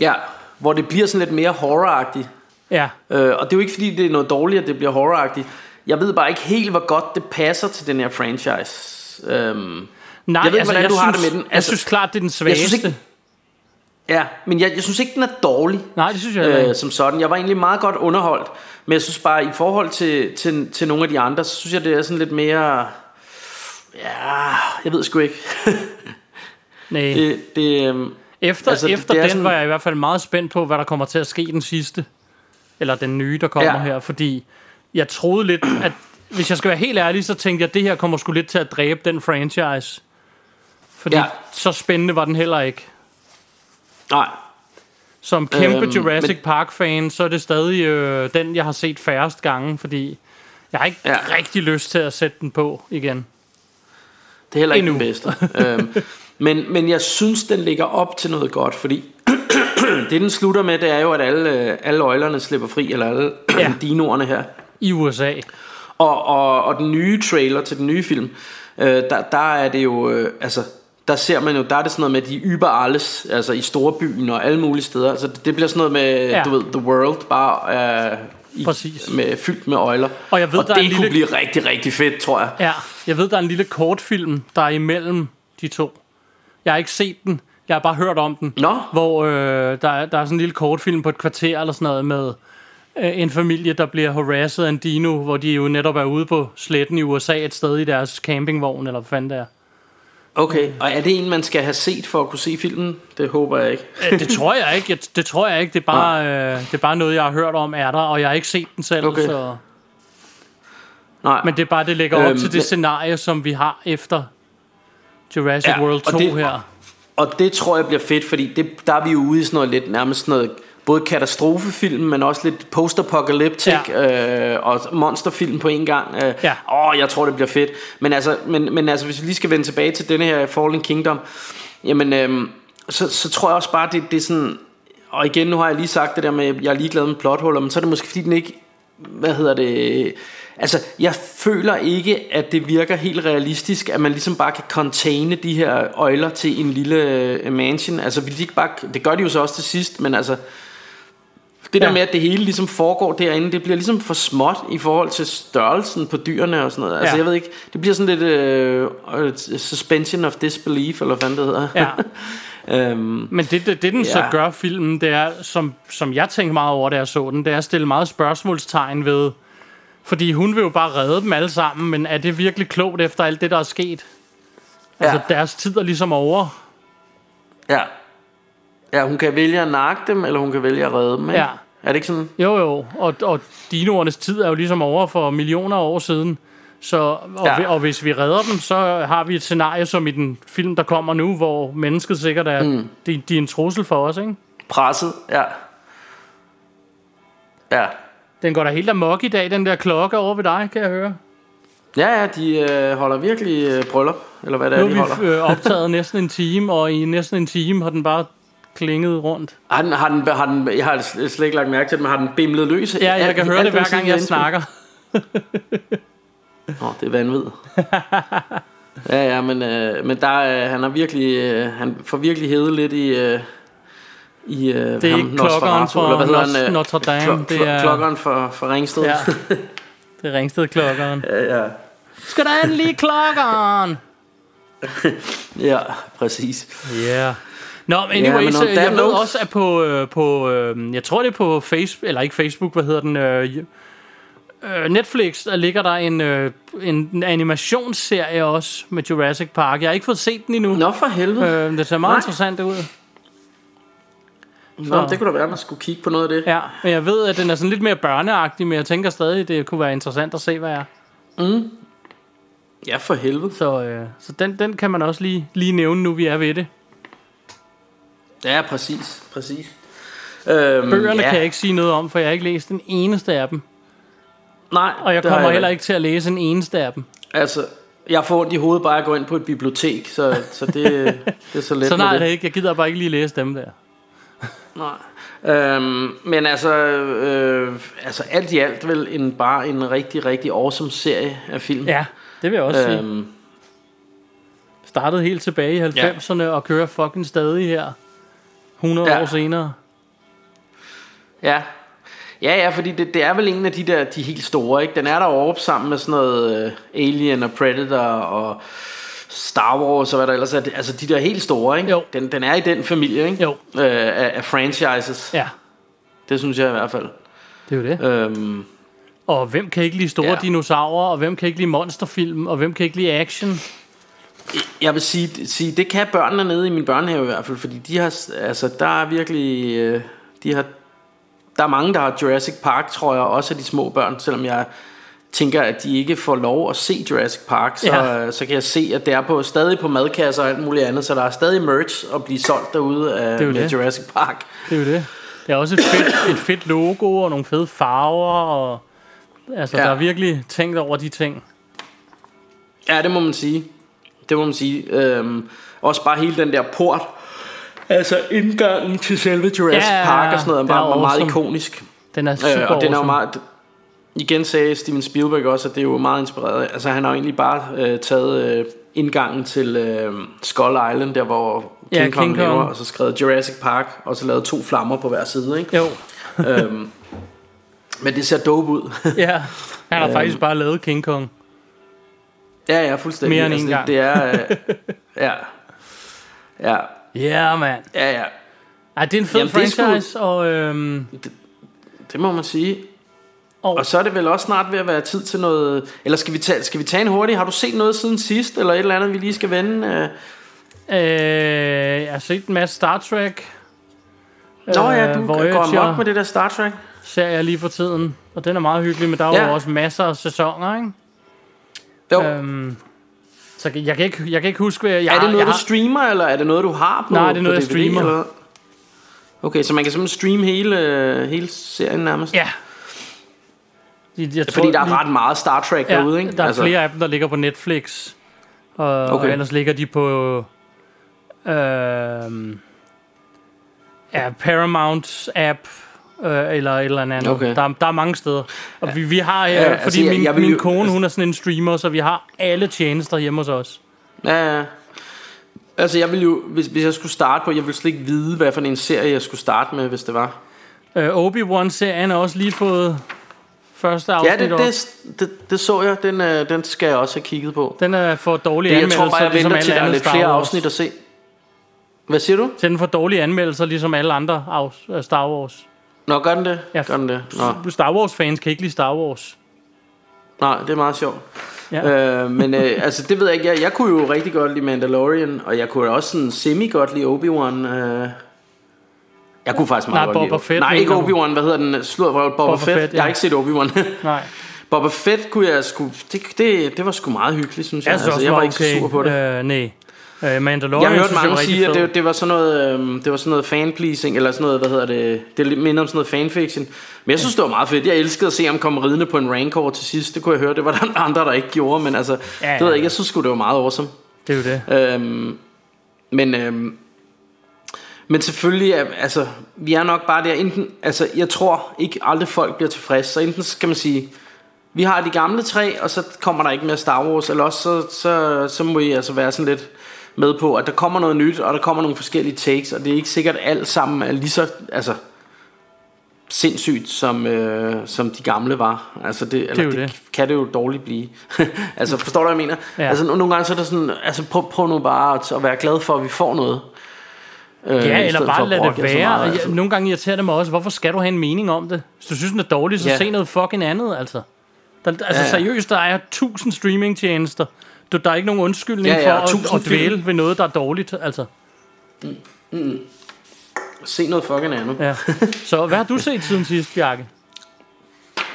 S2: ja. Hvor det bliver sådan lidt mere horroragtigt.
S1: Ja,
S2: Øh, og det er jo ikke fordi, det er noget dårligt, at det bliver horroragtigt. Jeg ved bare ikke helt, hvor godt det passer til den her franchise. Øhm,
S1: Nej,
S2: Jeg ved
S1: altså,
S2: hvordan
S1: jeg
S2: du har
S1: synes,
S2: det med den.
S1: Jeg
S2: Altså,
S1: synes klart, det er den
S2: jeg
S1: svageste.
S2: synes ikke, ja, men jeg, jeg synes ikke, den er dårlig.
S1: Nej, det synes jeg
S2: øh,
S1: ikke.
S2: som sådan. Jeg var egentlig meget godt underholdt, men jeg synes bare, i forhold til, til, til nogle af de andre, så synes jeg, det er sådan lidt mere... Ja, jeg ved sgu ikke.
S1: Nej.
S2: det, det, øhm,
S1: Efter,
S2: Altså,
S1: efter
S2: det
S1: den
S2: sådan-
S1: var jeg i hvert fald meget spændt på, hvad der kommer til at ske den sidste. Eller den nye, der kommer
S2: Ja.
S1: her. Fordi jeg troede lidt, at hvis jeg skal være helt ærlig, så tænkte jeg, at det her kommer sgu lidt til at dræbe den franchise. Fordi
S2: Ja.
S1: så spændende var den heller ikke.
S2: nej,
S1: Som kæmpe
S2: Øhm,
S1: Jurassic
S2: men-.
S1: Park-fan, så er det stadig øh, den, jeg har set færrest gange, fordi jeg har ikke
S2: ja.
S1: rigtig lyst til at sætte den på igen.
S2: Det er heller ikke
S1: Endnu.
S2: den bedste. øhm, men, men jeg synes, den ligger op til noget godt, fordi det, den slutter med, det er jo, at alle, øh, alle øjlerne slipper fri, eller alle ja. Dinoerne her.
S1: I USA.
S2: Og, og, og den nye trailer til den nye film, øh, der, der er det jo, øh, altså, der ser man jo, der er det sådan noget med de yber alles, altså i storbyen og alle mulige steder. Altså det, bliver sådan noget med. Ja. du ved, the world, bare øh, i,
S1: Præcis.
S2: med, fyldt med øjler.
S1: Og jeg ved,
S2: og
S1: der
S2: det
S1: er en
S2: kunne
S1: lille-
S2: blive rigtig, rigtig fedt, tror jeg.
S1: Ja, jeg ved, der er en lille kortfilm, der er imellem de to. Jeg har ikke set den, jeg har bare hørt om den.
S2: Nå.
S1: Hvor øh, der, er, der er sådan en lille kortfilm på et kvarter eller sådan noget med øh, en familie, der bliver harasset af en dino, hvor de jo netop er ude på sletten i USA et sted i deres campingvogn, eller hvad fanden det er.
S2: Okay, og er det en, man skal have set for at kunne se filmen? Det håber jeg ikke.
S1: Øh, det tror jeg ikke, det tror jeg ikke, det er, bare, øh, det er bare noget, jeg har hørt om er der, og jeg har ikke set den selv,
S2: Okay.
S1: så...
S2: Nej.
S1: Men det er bare, det lægger op
S2: Øhm,
S1: til det scenarie, som vi har efter Jurassic
S2: Ja,
S1: World
S2: og
S1: 2
S2: det-
S1: her.
S2: Og det tror jeg bliver fedt, fordi det, der er vi jo ude i sådan noget lidt nærmest sådan noget både katastrofefilm, men også lidt post-apocalyptic ja. øh, og monsterfilm på en gang. Øh,
S1: Ja.
S2: Åh, jeg tror, det bliver fedt. Men altså, men, men altså, hvis vi lige skal vende tilbage til denne her Fallen Kingdom, jamen, øh, så, så tror jeg også bare, det, det er sådan... Og igen, nu har jeg lige sagt det der med, at jeg er ligeglad med plothuller, men så er det måske fordi, den ikke... Hvad hedder det... Altså, jeg føler ikke, at det virker helt realistisk, at man ligesom bare kan containe de her øjler til en lille øh, mansion. Altså, vil de ikke bare, det gør de jo så også til sidst, men altså, det der
S1: Ja.
S2: med, at det hele ligesom foregår derinde, det bliver ligesom for småt i forhold til størrelsen på dyrene og sådan noget. Altså,
S1: Ja.
S2: jeg ved ikke, det bliver sådan lidt øh, øh, suspension of disbelief, eller hvad det hedder.
S1: Ja.
S2: øhm,
S1: Men det, det, det den ja. så gør filmen, det er, som, som jeg tænkte meget over, da jeg så den, det er at stille meget spørgsmålstegn ved, fordi hun vil jo bare redde dem alle sammen, men er det virkelig klogt efter alt det, der er sket?
S2: Ja.
S1: Altså, deres tid er ligesom over.
S2: ja. Ja, hun kan vælge at nakke dem, eller hun kan vælge at redde dem, ikke?
S1: Ja.
S2: Er det ikke sådan?
S1: Jo, jo, og, og dinoernes tid er jo ligesom over for millioner af år siden. Så, og,
S2: Ja.
S1: og hvis vi redder dem, så har vi et scenarie som i den film, der kommer nu, hvor mennesket sikkert er, mm. de, de er en trussel for os, ikke?
S2: Presset, ja. Ja.
S1: Den går da helt amok i dag, den der klokke over ved dig, kan jeg høre.
S2: Ja, ja, de øh, holder virkelig øh, bryllup, eller hvad det
S1: Nu
S2: er, de
S1: har
S2: holder.
S1: vi øh, optaget næsten en time, og i næsten en time har den bare klinget rundt.
S2: Har den, har den, har den, jeg har slet ikke lagt mærke til det, men har den bimlet løs?
S1: Ja, jeg kan høre det hver gang jeg
S2: indspiller?
S1: snakker.
S2: Åh, oh, det er vanvid. ja, ja, men, øh, men der, øh, han har virkelig, øh, han får virkelig hævet lidt i, øh, i øh,
S1: Det er ikke klokkeren for Nos- Notre Dame, det er-
S2: klokkeren for, for Ringsted.
S1: Ja. Det er Ringsted-klokkeren.
S2: ja, ja.
S1: Skal der endelig klokkeren?
S2: ja, præcis.
S1: Ja. Yeah. Nå,
S2: Ja,
S1: anyways, yeah,
S2: that
S1: jeg ved også, at på, øh, på øh, jeg tror det er på Facebook, eller ikke Facebook, hvad hedder den, øh, øh, Netflix, der ligger der en, øh, en animationsserie også med Jurassic Park. Jeg har ikke fået set den endnu.
S2: Nå for helvede.
S1: Øh, det ser meget
S2: Nej.
S1: interessant ud.
S2: Nå, det kunne da være, at man skulle kigge på noget af det.
S1: Ja, men jeg ved, at den er sådan lidt mere børneagtig, men jeg tænker stadig, det kunne være interessant at se, hvad er.
S2: Ja, for helvede.
S1: Så, øh, så den, den kan man også lige, lige nævne, nu vi er ved det.
S2: Ja, præcis. præcis. Øhm,
S1: Bøgerne
S2: ja.
S1: kan jeg ikke sige noget om, for jeg har ikke læst den eneste af dem.
S2: Nej,
S1: Og jeg kommer
S2: jeg
S1: heller ikke til at læse en eneste af dem.
S2: Altså, jeg får ondt i hovedet bare at gå ind på et bibliotek, så, så det, det er så let
S1: Så nej,
S2: det.
S1: det ikke. Jeg gider bare ikke lige læse dem der.
S2: Nej. Øhm, men altså, øh, altså alt i alt vel en, bare en rigtig, rigtig awesome serie af film.
S1: Ja, det vil jeg også sige.
S2: øhm,
S1: Startede helt tilbage i 90'erne og kører fucking stadig her. 100
S2: Ja.
S1: år senere.
S2: Ja. Ja, ja, fordi det, det er vel en af de der, de helt store, ikke? Den er der oppe sammen med sådan noget uh, Alien og Predator og Star Wars og hvad der ellers er. Altså de der helt store, ikke?
S1: Jo.
S2: Den, den er i den familie, ikke?
S1: Jo.
S2: Øh, af, af franchises.
S1: Ja,
S2: Det synes jeg i hvert fald.
S1: det er jo det.
S2: Øhm,
S1: Og hvem kan ikke lide store
S2: Ja.
S1: dinosaurer, og hvem kan ikke lide monsterfilm, og hvem kan ikke lide action?
S2: Jeg vil sige, sige, det kan børnene nede i min børnehave i hvert fald, fordi de har, altså der er virkelig, øh, de har, der er mange, der har Jurassic Park, tror jeg, også af de små børn, selvom jeg tænker, at de ikke får lov at se Jurassic Park, så,
S1: Ja.
S2: så kan jeg se, at det er på, stadig på madkasser og alt muligt andet, så der er stadig merch at blive solgt derude af,
S1: Det er
S2: med
S1: det.
S2: Jurassic Park.
S1: Det er jo det. Det er også et fedt, et fedt logo, og nogle fede farver, og altså,
S2: ja.
S1: der er virkelig tænkt over de ting.
S2: Ja, det må man sige. Det må man sige. Øhm, også bare hele den der port, altså indgangen til selve Jurassic
S1: Ja, ja, ja.
S2: Park og sådan noget, er
S1: Den er
S2: meget, meget
S1: awesome.
S2: ikonisk.
S1: Den er super
S2: Øh, og den er jo
S1: awesome.
S2: meget Igen sagde Steven Spielberg også At det er jo meget inspireret Altså han har jo egentlig bare øh, taget øh, Indgangen til øh, Skull Island Der hvor King,
S1: Ja,
S2: Kong,
S1: King Kong.
S2: lever Og så skrevet Jurassic Park Og så lavet to flammer på hver side ikke?
S1: Jo,
S2: øhm, Men det ser dope ud
S1: ja. Han har
S2: Øhm.
S1: faktisk bare lavet King Kong.
S2: Ja ja fuldstændig
S1: Mere end en
S2: altså,
S1: gang.
S2: det, det er øh, Ja Ja
S1: Ja, yeah, mand.
S2: Ja ja
S1: Ej, det er en fed
S2: Jamen, det er sgu-
S1: franchise, og øhm,
S2: Det må man sige
S1: Og-
S2: og så er det vel også snart ved at være tid til noget Eller skal vi tage, skal vi tage en hurtig Har du set noget siden sidst Eller et eller andet vi lige skal vende øh?
S1: øh, jeg har set en masse Star Trek.
S2: Nå ja,
S1: Øh,
S2: du går
S1: Voyager
S2: amok med det der Star Trek.
S1: ser jeg lige for tiden, og den er meget hyggelig, men der er
S2: Ja.
S1: jo også masser af sæsoner, ikke?
S2: Jo.
S1: Øhm, så jeg kan, ikke, jeg kan ikke huske, hvad jeg
S2: er det noget,
S1: jeg
S2: du
S1: har,
S2: streamer, eller er det noget, du har på
S1: Nej, det er noget, jeg
S2: DVD,
S1: streamer.
S2: Eller? Okay, så man kan simpelthen streame hele, hele serien nærmest?
S1: Ja. Jeg, jeg
S2: Fordi der er ret meget Star Trek
S1: ja,
S2: derude, ikke?
S1: Der er altså, flere af dem, der ligger på Netflix. Og, okay. Og ellers ligger de på... Øh, ja, Paramount app øh, eller et eller andet.
S2: Okay.
S1: Der, der er mange steder. Og vi, vi har, øh,
S2: Ja,
S1: fordi
S2: altså, jeg-
S1: min,
S2: jeg vil
S1: min
S2: jo-
S1: kone, hun er sådan en streamer, så vi har alle tjenester hjemme hos os.
S2: Ja, ja. Altså, jeg ville jo, hvis, hvis jeg skulle starte på, jeg ville slet ikke vide, hvad for en serie jeg skulle starte med, hvis det var.
S1: Øh, Obi-Wan-serien har også lige fået første afsnit
S2: Ja, det, det, det, det så jeg. Den, øh, den skal jeg også have kigget på.
S1: Den er for dårlige
S2: Det, jeg tror bare, jeg
S1: ligesom
S2: venter til, der er lidt flere afsnit at se. Hvad siger du?
S1: Så den får dårlige anmeldelser, ligesom alle andre af af Star Wars.
S2: Nå, gør den det?
S1: Ja.
S2: Gør den det? Nå.
S1: Star Wars-fans kan ikke lide Star Wars.
S2: Nej, det er meget sjovt.
S1: Ja.
S2: Øh, men øh, altså det ved jeg ikke jeg, jeg kunne jo rigtig godt lide Mandalorian Og jeg kunne også sådan semi godt lide Obi-Wan øh. Jeg kunne faktisk meget
S1: Nej,
S2: godt lide
S1: Boba Fett,
S2: Nej ikke? Obi-Wan, hvad hedder den? Slået Boba, Boba Fett,
S1: Fett,
S2: Jeg har
S1: ja.
S2: ikke set Obi-Wan
S1: Nej.
S2: Boba Fett kunne jeg sgu det, det, det var sgu meget hyggeligt synes jeg
S1: Jeg
S2: altså, Jeg var ikke
S1: okay.
S2: så sur på det
S1: Øh, nej. Øh, Mandalorian
S2: jeg har hørt
S1: synes
S2: mange sige, at det, det var sådan noget, øhm, det var sådan noget fanpleasing, eller sådan noget, hvad hedder det, det er lidt mindre om sådan noget fanfiction. Men jeg synes, det var meget fedt. Jeg elskede at se ham komme ridende på en rancor til sidst. Det kunne jeg høre, det var der andre, der ikke gjorde, men altså,
S1: Ja,
S2: ja, det ved jeg ikke, jeg synes det var meget awesome.
S1: Det er jo det.
S2: Øhm, men, øhm, men selvfølgelig, altså, vi er nok bare der, enten, altså, jeg tror ikke aldrig folk bliver tilfreds, så enten skal man sige, vi har de gamle tre, og så kommer der ikke mere Star Wars, eller også så, så, så må I altså være sådan lidt med på, at der kommer noget nyt, og der kommer nogle forskellige takes, og det er ikke sikkert alt sammen er lige så, altså, sindssygt, som, øh, som de gamle var. Altså det, eller
S1: jo
S2: det,
S1: det.
S2: kan det jo dårligt blive. altså forstår du, hvad jeg mener?
S1: Ja.
S2: Altså nogle gange så er det sådan, altså prøv, prøv nu bare at, at være glad for, at vi får noget. Øh,
S1: Ja, eller bare lad det være.
S2: meget, altså.
S1: altså. Nogle gange irriterer det mig også, hvorfor skal du have en mening om det? Hvis du synes, den er dårlig, så
S2: Ja.
S1: se noget fucking andet, altså. Der, altså
S2: Ja, ja.
S1: seriøst, der er tusind streamingtjenester. Du, der er ikke nogen undskyldning
S2: Ja, ja,
S1: for at, at dvæle
S2: film.
S1: ved noget, der er dårligt, altså.
S2: Se noget fucking andet.
S1: Ja. Så hvad har du set siden sidst, Bjarke?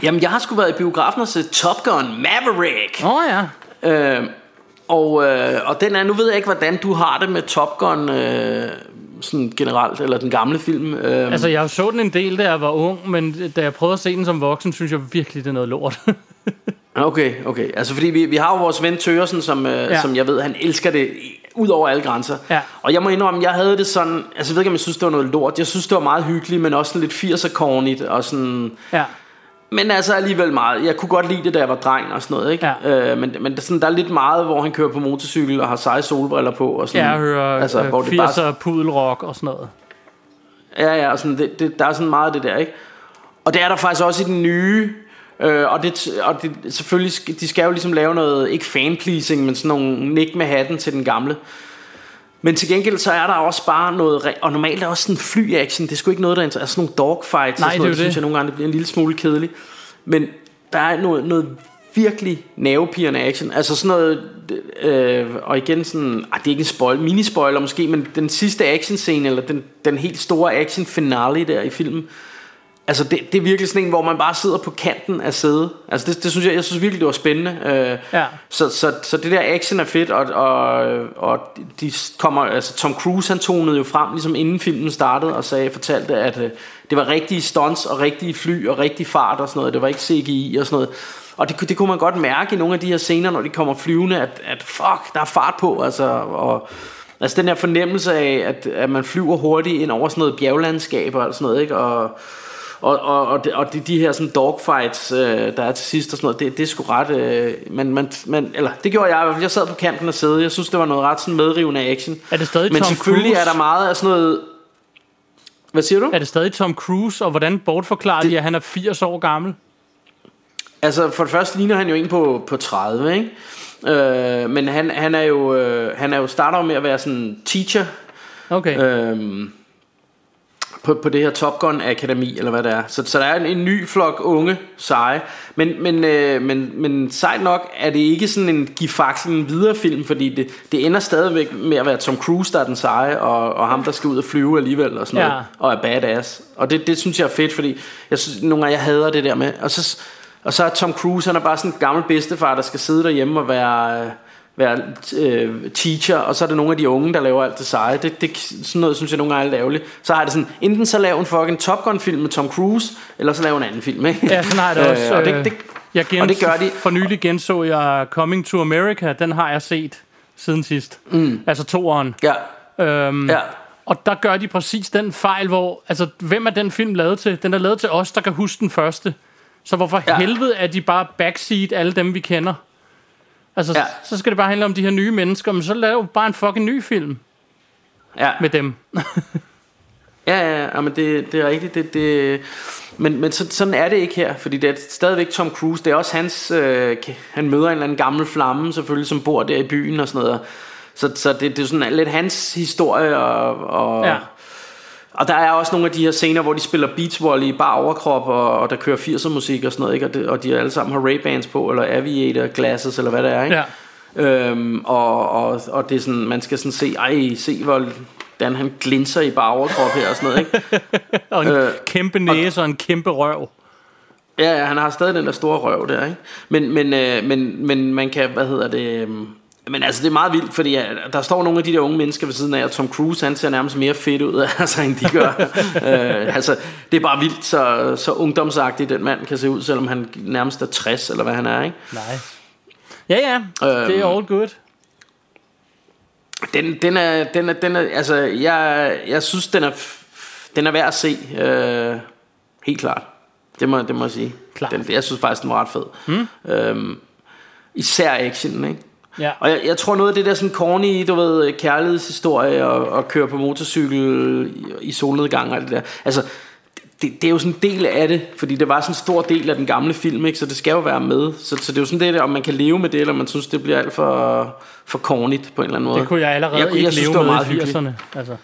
S2: Jamen jeg har sgu været i biografen og set Top Gun Maverick.
S1: Åh oh, ja.
S2: Øh, og, øh, og den er, nu ved jeg ikke, hvordan du har det med Top Gun øh, sådan generelt, eller den gamle film. Øh,
S1: Altså, jeg så den en del, da jeg var ung, men da jeg prøvede at se den som voksen, synes jeg virkelig, det er noget lort.
S2: Okay, okay. Altså fordi vi, vi har jo vores ven Tøresen, som, øh,
S1: Ja.
S2: som jeg ved, han elsker det ud over alle grænser.
S1: Ja.
S2: Og jeg må indrømme, jeg havde det sådan, altså jeg ved ikke, om jeg synes, det var noget lort. Jeg synes, det var meget hyggeligt, men også lidt 80'er cornigt og sådan...
S1: ja.
S2: Men altså alligevel meget. Jeg kunne godt lide det, da jeg var dreng og sådan noget, ikke?
S1: Ja.
S2: Øh, men men der, sådan, der er lidt meget, hvor han kører på motorcykel og har seje solbriller på. Og sådan,
S1: Ja, jeg hører
S2: altså,
S1: altså,
S2: hvor
S1: øh,
S2: det bare
S1: 80'er pudelrock og sådan noget.
S2: Ja, ja, og sådan, det, det, der er sådan meget af det der, ikke? Og det er der faktisk også i den nye, øh, og, det, og det, selvfølgelig, de skal jo ligesom lave noget, ikke fanpleasing, men sådan nogle nik med hatten til den gamle. Men til gengæld så er der også bare noget, og normalt er også sådan fly-action, det er sgu ikke noget, der er sådan nogle dogfights,
S1: Nej,
S2: sådan
S1: det
S2: noget,
S1: jo
S2: det synes
S1: det.
S2: jeg nogle gange, det bliver en lille smule kedeligt. Men der er noget, noget virkelig nervepirrende action. Altså sådan noget, øh, og igen sådan, ah, det er ikke en spoil, mini-spoiler måske, men den sidste action scene, eller den, den helt store action finale der i filmen, altså det, det er virkelig sådan en, hvor man bare sidder på kanten af sædet. Altså det, det synes jeg, jeg synes virkelig, det var spændende. Øh,
S1: Ja.
S2: så, så, så det der action er fedt, og, og, og de kommer, altså Tom Cruise han tonede jo frem, ligesom inden filmen startede, og sagde, fortalte, at øh, det var rigtige stunts, og rigtige fly, og rigtig fart og sådan noget, det var ikke CGI og sådan noget. Og det, det kunne man godt mærke i nogle af de her scener, når de kommer flyvende, at, at fuck, der er fart på, altså, og altså den her fornemmelse af, at, at man flyver hurtigt ind over sådan noget bjerglandskab og sådan noget, ikke, og og, og, og, og det, de her sådan dogfights, øh, der er til sidst og sådan noget, det, det er sgu ret... Øh, men, man, man, eller det gjorde jeg, jeg sad på kanten af sædet, jeg synes, det var noget ret sådan medrivende action.
S1: Er det stadig
S2: Men
S1: Tom
S2: selvfølgelig
S1: Cruise?
S2: er der meget af sådan noget... Hvad siger du?
S1: Er det stadig Tom Cruise, og hvordan bortforklarer det... de, at han er 80 år gammel?
S2: Altså for det første ligner han jo en på, på 30, ikke? Øh, men han, han er jo øh, han er jo starter med at være sådan teacher
S1: Okay.
S2: øhm, på, på det her Top Gun Akademi, eller hvad det er. Så, så der er en, en ny flok unge seje. Men, men, øh, men, men sejt nok er det ikke sådan en give fakslen videre film, fordi det, det ender stadigvæk med at være Tom Cruise, der er den seje, og, og ham, der skal ud og flyve alligevel, og sådan
S1: Ja.
S2: noget, og er badass. Og det, det synes jeg er fedt, fordi jeg synes, nogle gange jeg hader det der med, og så, og så er Tom Cruise, han er bare sådan en gammel bedstefar, der skal sidde derhjemme og være... øh, være øh, teacher, og så er der nogle af de unge, der laver alt det seje. Det, det, sådan noget synes jeg nogle gange er lidt ærgerligt. Så har det sådan, enten så lav en fucking Top Gun film med Tom Cruise, eller så lav en anden film, ikke?
S1: Ja, sådan har jeg det også.
S2: Øh, og det,
S1: øh,
S2: det,
S1: jeg gens,
S2: og det gør de.
S1: For nylig genså jeg Coming to America. Den har jeg set siden sidst. Mm. Altså toeren.
S2: ja,
S1: Øhm,
S2: ja,
S1: Og der gør de præcis den fejl, hvor... Altså, hvem er den film lavet til? Den er lavet til os, der kan huske den første. Så hvorfor. Ja. helvede er de bare backseat alle dem, vi kender? Altså, ja. Så skal det bare handle om de her nye mennesker, men så lav bare en fucking ny film
S2: ja.
S1: med dem.
S2: Ja, ja, ja, men det, det er rigtigt. Det, det, men men så, sådan er det ikke her, fordi det er stadigvæk Tom Cruise. Det er også hans... Øh, han møder en eller anden gammel flamme, selvfølgelig, som bor der i byen og sådan noget. Så, så det, det er sådan lidt hans historie, og, og,
S1: Ja.
S2: Og der er også nogle af de her scener, hvor de spiller beachvolley i bare overkrop, og, og der kører 80'er musik og sådan noget, ikke? Og, det, og de alle sammen har Ray-Bans på, eller Aviator glasses, eller hvad det er, ikke?
S1: Ja.
S2: Øhm, og, og, og det er sådan, man skal sådan se, ej, se hvor Dan han glinser i bare overkrop her og sådan noget, ikke?
S1: Og en
S2: Øh,
S1: kæmpe næse og en kæmpe røv.
S2: Ja, ja, han har stadig den der store røv der, ikke? Men, men, øh, men, men man kan, hvad hedder det... Øh, men altså, det er meget vildt, fordi ja, der står nogle af de der unge mennesker ved siden af, og Tom Cruise, han ser nærmest mere fedt ud, altså, end de gør. øh, altså, det er bare vildt, så, så ungdomsagtigt den mand kan se ud, selvom han nærmest er 60, eller hvad han er, ikke?
S1: Nej. Ja, ja.
S2: Øhm.
S1: det er all good.
S2: Den, den er, den er, den er, altså, jeg, jeg synes, den er, den er værd at se, øh, helt klart. Det må, det må jeg sige.
S1: Klart.
S2: Den, jeg synes faktisk, den var ret fed. Hmm? Øhm, især actionen, ikke?
S1: Ja.
S2: Og jeg, jeg tror noget af det der sådan corny, du ved, kærlighedshistorie og, og køre på motorcykel i, i solnedgang og alt det der. Altså, det, det er jo sådan en del af det, fordi det var sådan en stor del af den gamle film, ikke? så det skal jo være med. Så, så det er jo sådan det, om man kan leve med det, eller man synes, det bliver alt for, for cornigt på en eller anden måde.
S1: Det kunne jeg allerede
S2: jeg,
S1: jeg, ikke
S2: jeg synes,
S1: leve
S2: det
S1: med
S2: meget
S1: i
S2: hyggeligt.
S1: 80'erne. Altså.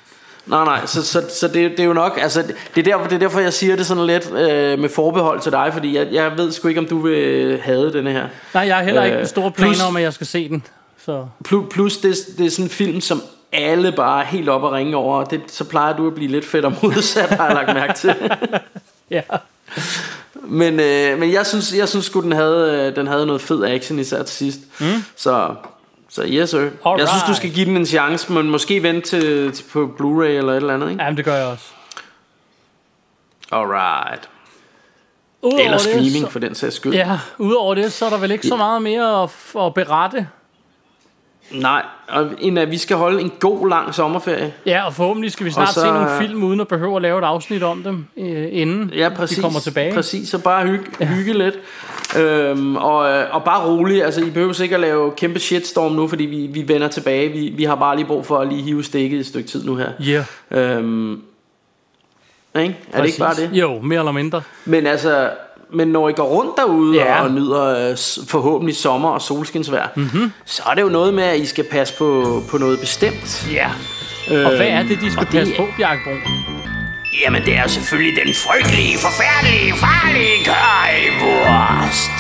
S2: Nej, nej, så, så, så det, det er jo nok, altså, det, er derfor, det er derfor, jeg siger det sådan lidt øh, med forbehold til dig, fordi jeg, jeg ved sgu ikke, om du vil have denne her.
S1: Nej, jeg har heller ikke
S2: Øh,
S1: en stor planer
S2: plus-
S1: om, at jeg skal se den. Så.
S2: Plus, plus det, det er sådan en film, som alle bare er helt op at ringe over, og det, så plejer du at blive lidt fedt og modsat, har jeg lagt mærke til.
S1: Ja.
S2: Men, øh, men jeg synes, jeg synes sgu, den havde, øh, den havde noget fed action især til sidst. Mm. Så, så yes sir.
S1: Alright.
S2: Jeg synes, du skal give den en chance, men måske vente til, til på Blu-ray eller et eller andet, ikke?
S1: Jamen, det gør jeg også.
S2: Alright.
S1: Udover
S2: Eller
S1: det,
S2: streaming
S1: så-
S2: for den sags skyld.
S1: Ja, udover det, så er der vel ikke så meget mere at, at berette.
S2: Nej, og at vi skal holde en god lang sommerferie.
S1: Ja, og forhåbentlig skal vi snart
S2: Og så-
S1: se nogle film, uden at behøve at lave et afsnit om dem, øh, inden
S2: Ja, præcis.
S1: de kommer tilbage.
S2: Præcis, så bare hygge, hygge lidt. Øhm, og, øh, og bare roligt, altså I behøver ikke at lave kæmpe shitstorm nu, fordi vi, vi vender tilbage. Vi, vi har bare lige brug for at lige hive stikket et stykke tid nu her.
S1: Ja,
S2: Øhm, ikke? Er det ikke bare det?
S1: Jo, mere eller mindre.
S2: Men altså, men når I går rundt derude
S1: Ja.
S2: og nyder øh, forhåbentlig sommer og solskinsvejr,
S1: Mhm.
S2: mm-hmm. så er det jo noget med, at I skal passe på, på noget bestemt.
S1: Ja. Og hvad er det, de skal
S2: det
S1: passe
S2: er-
S1: på, Bjarke Brun?
S2: Jamen, det er selvfølgelig den frygtelige, forfærdelige, farlige currywurst.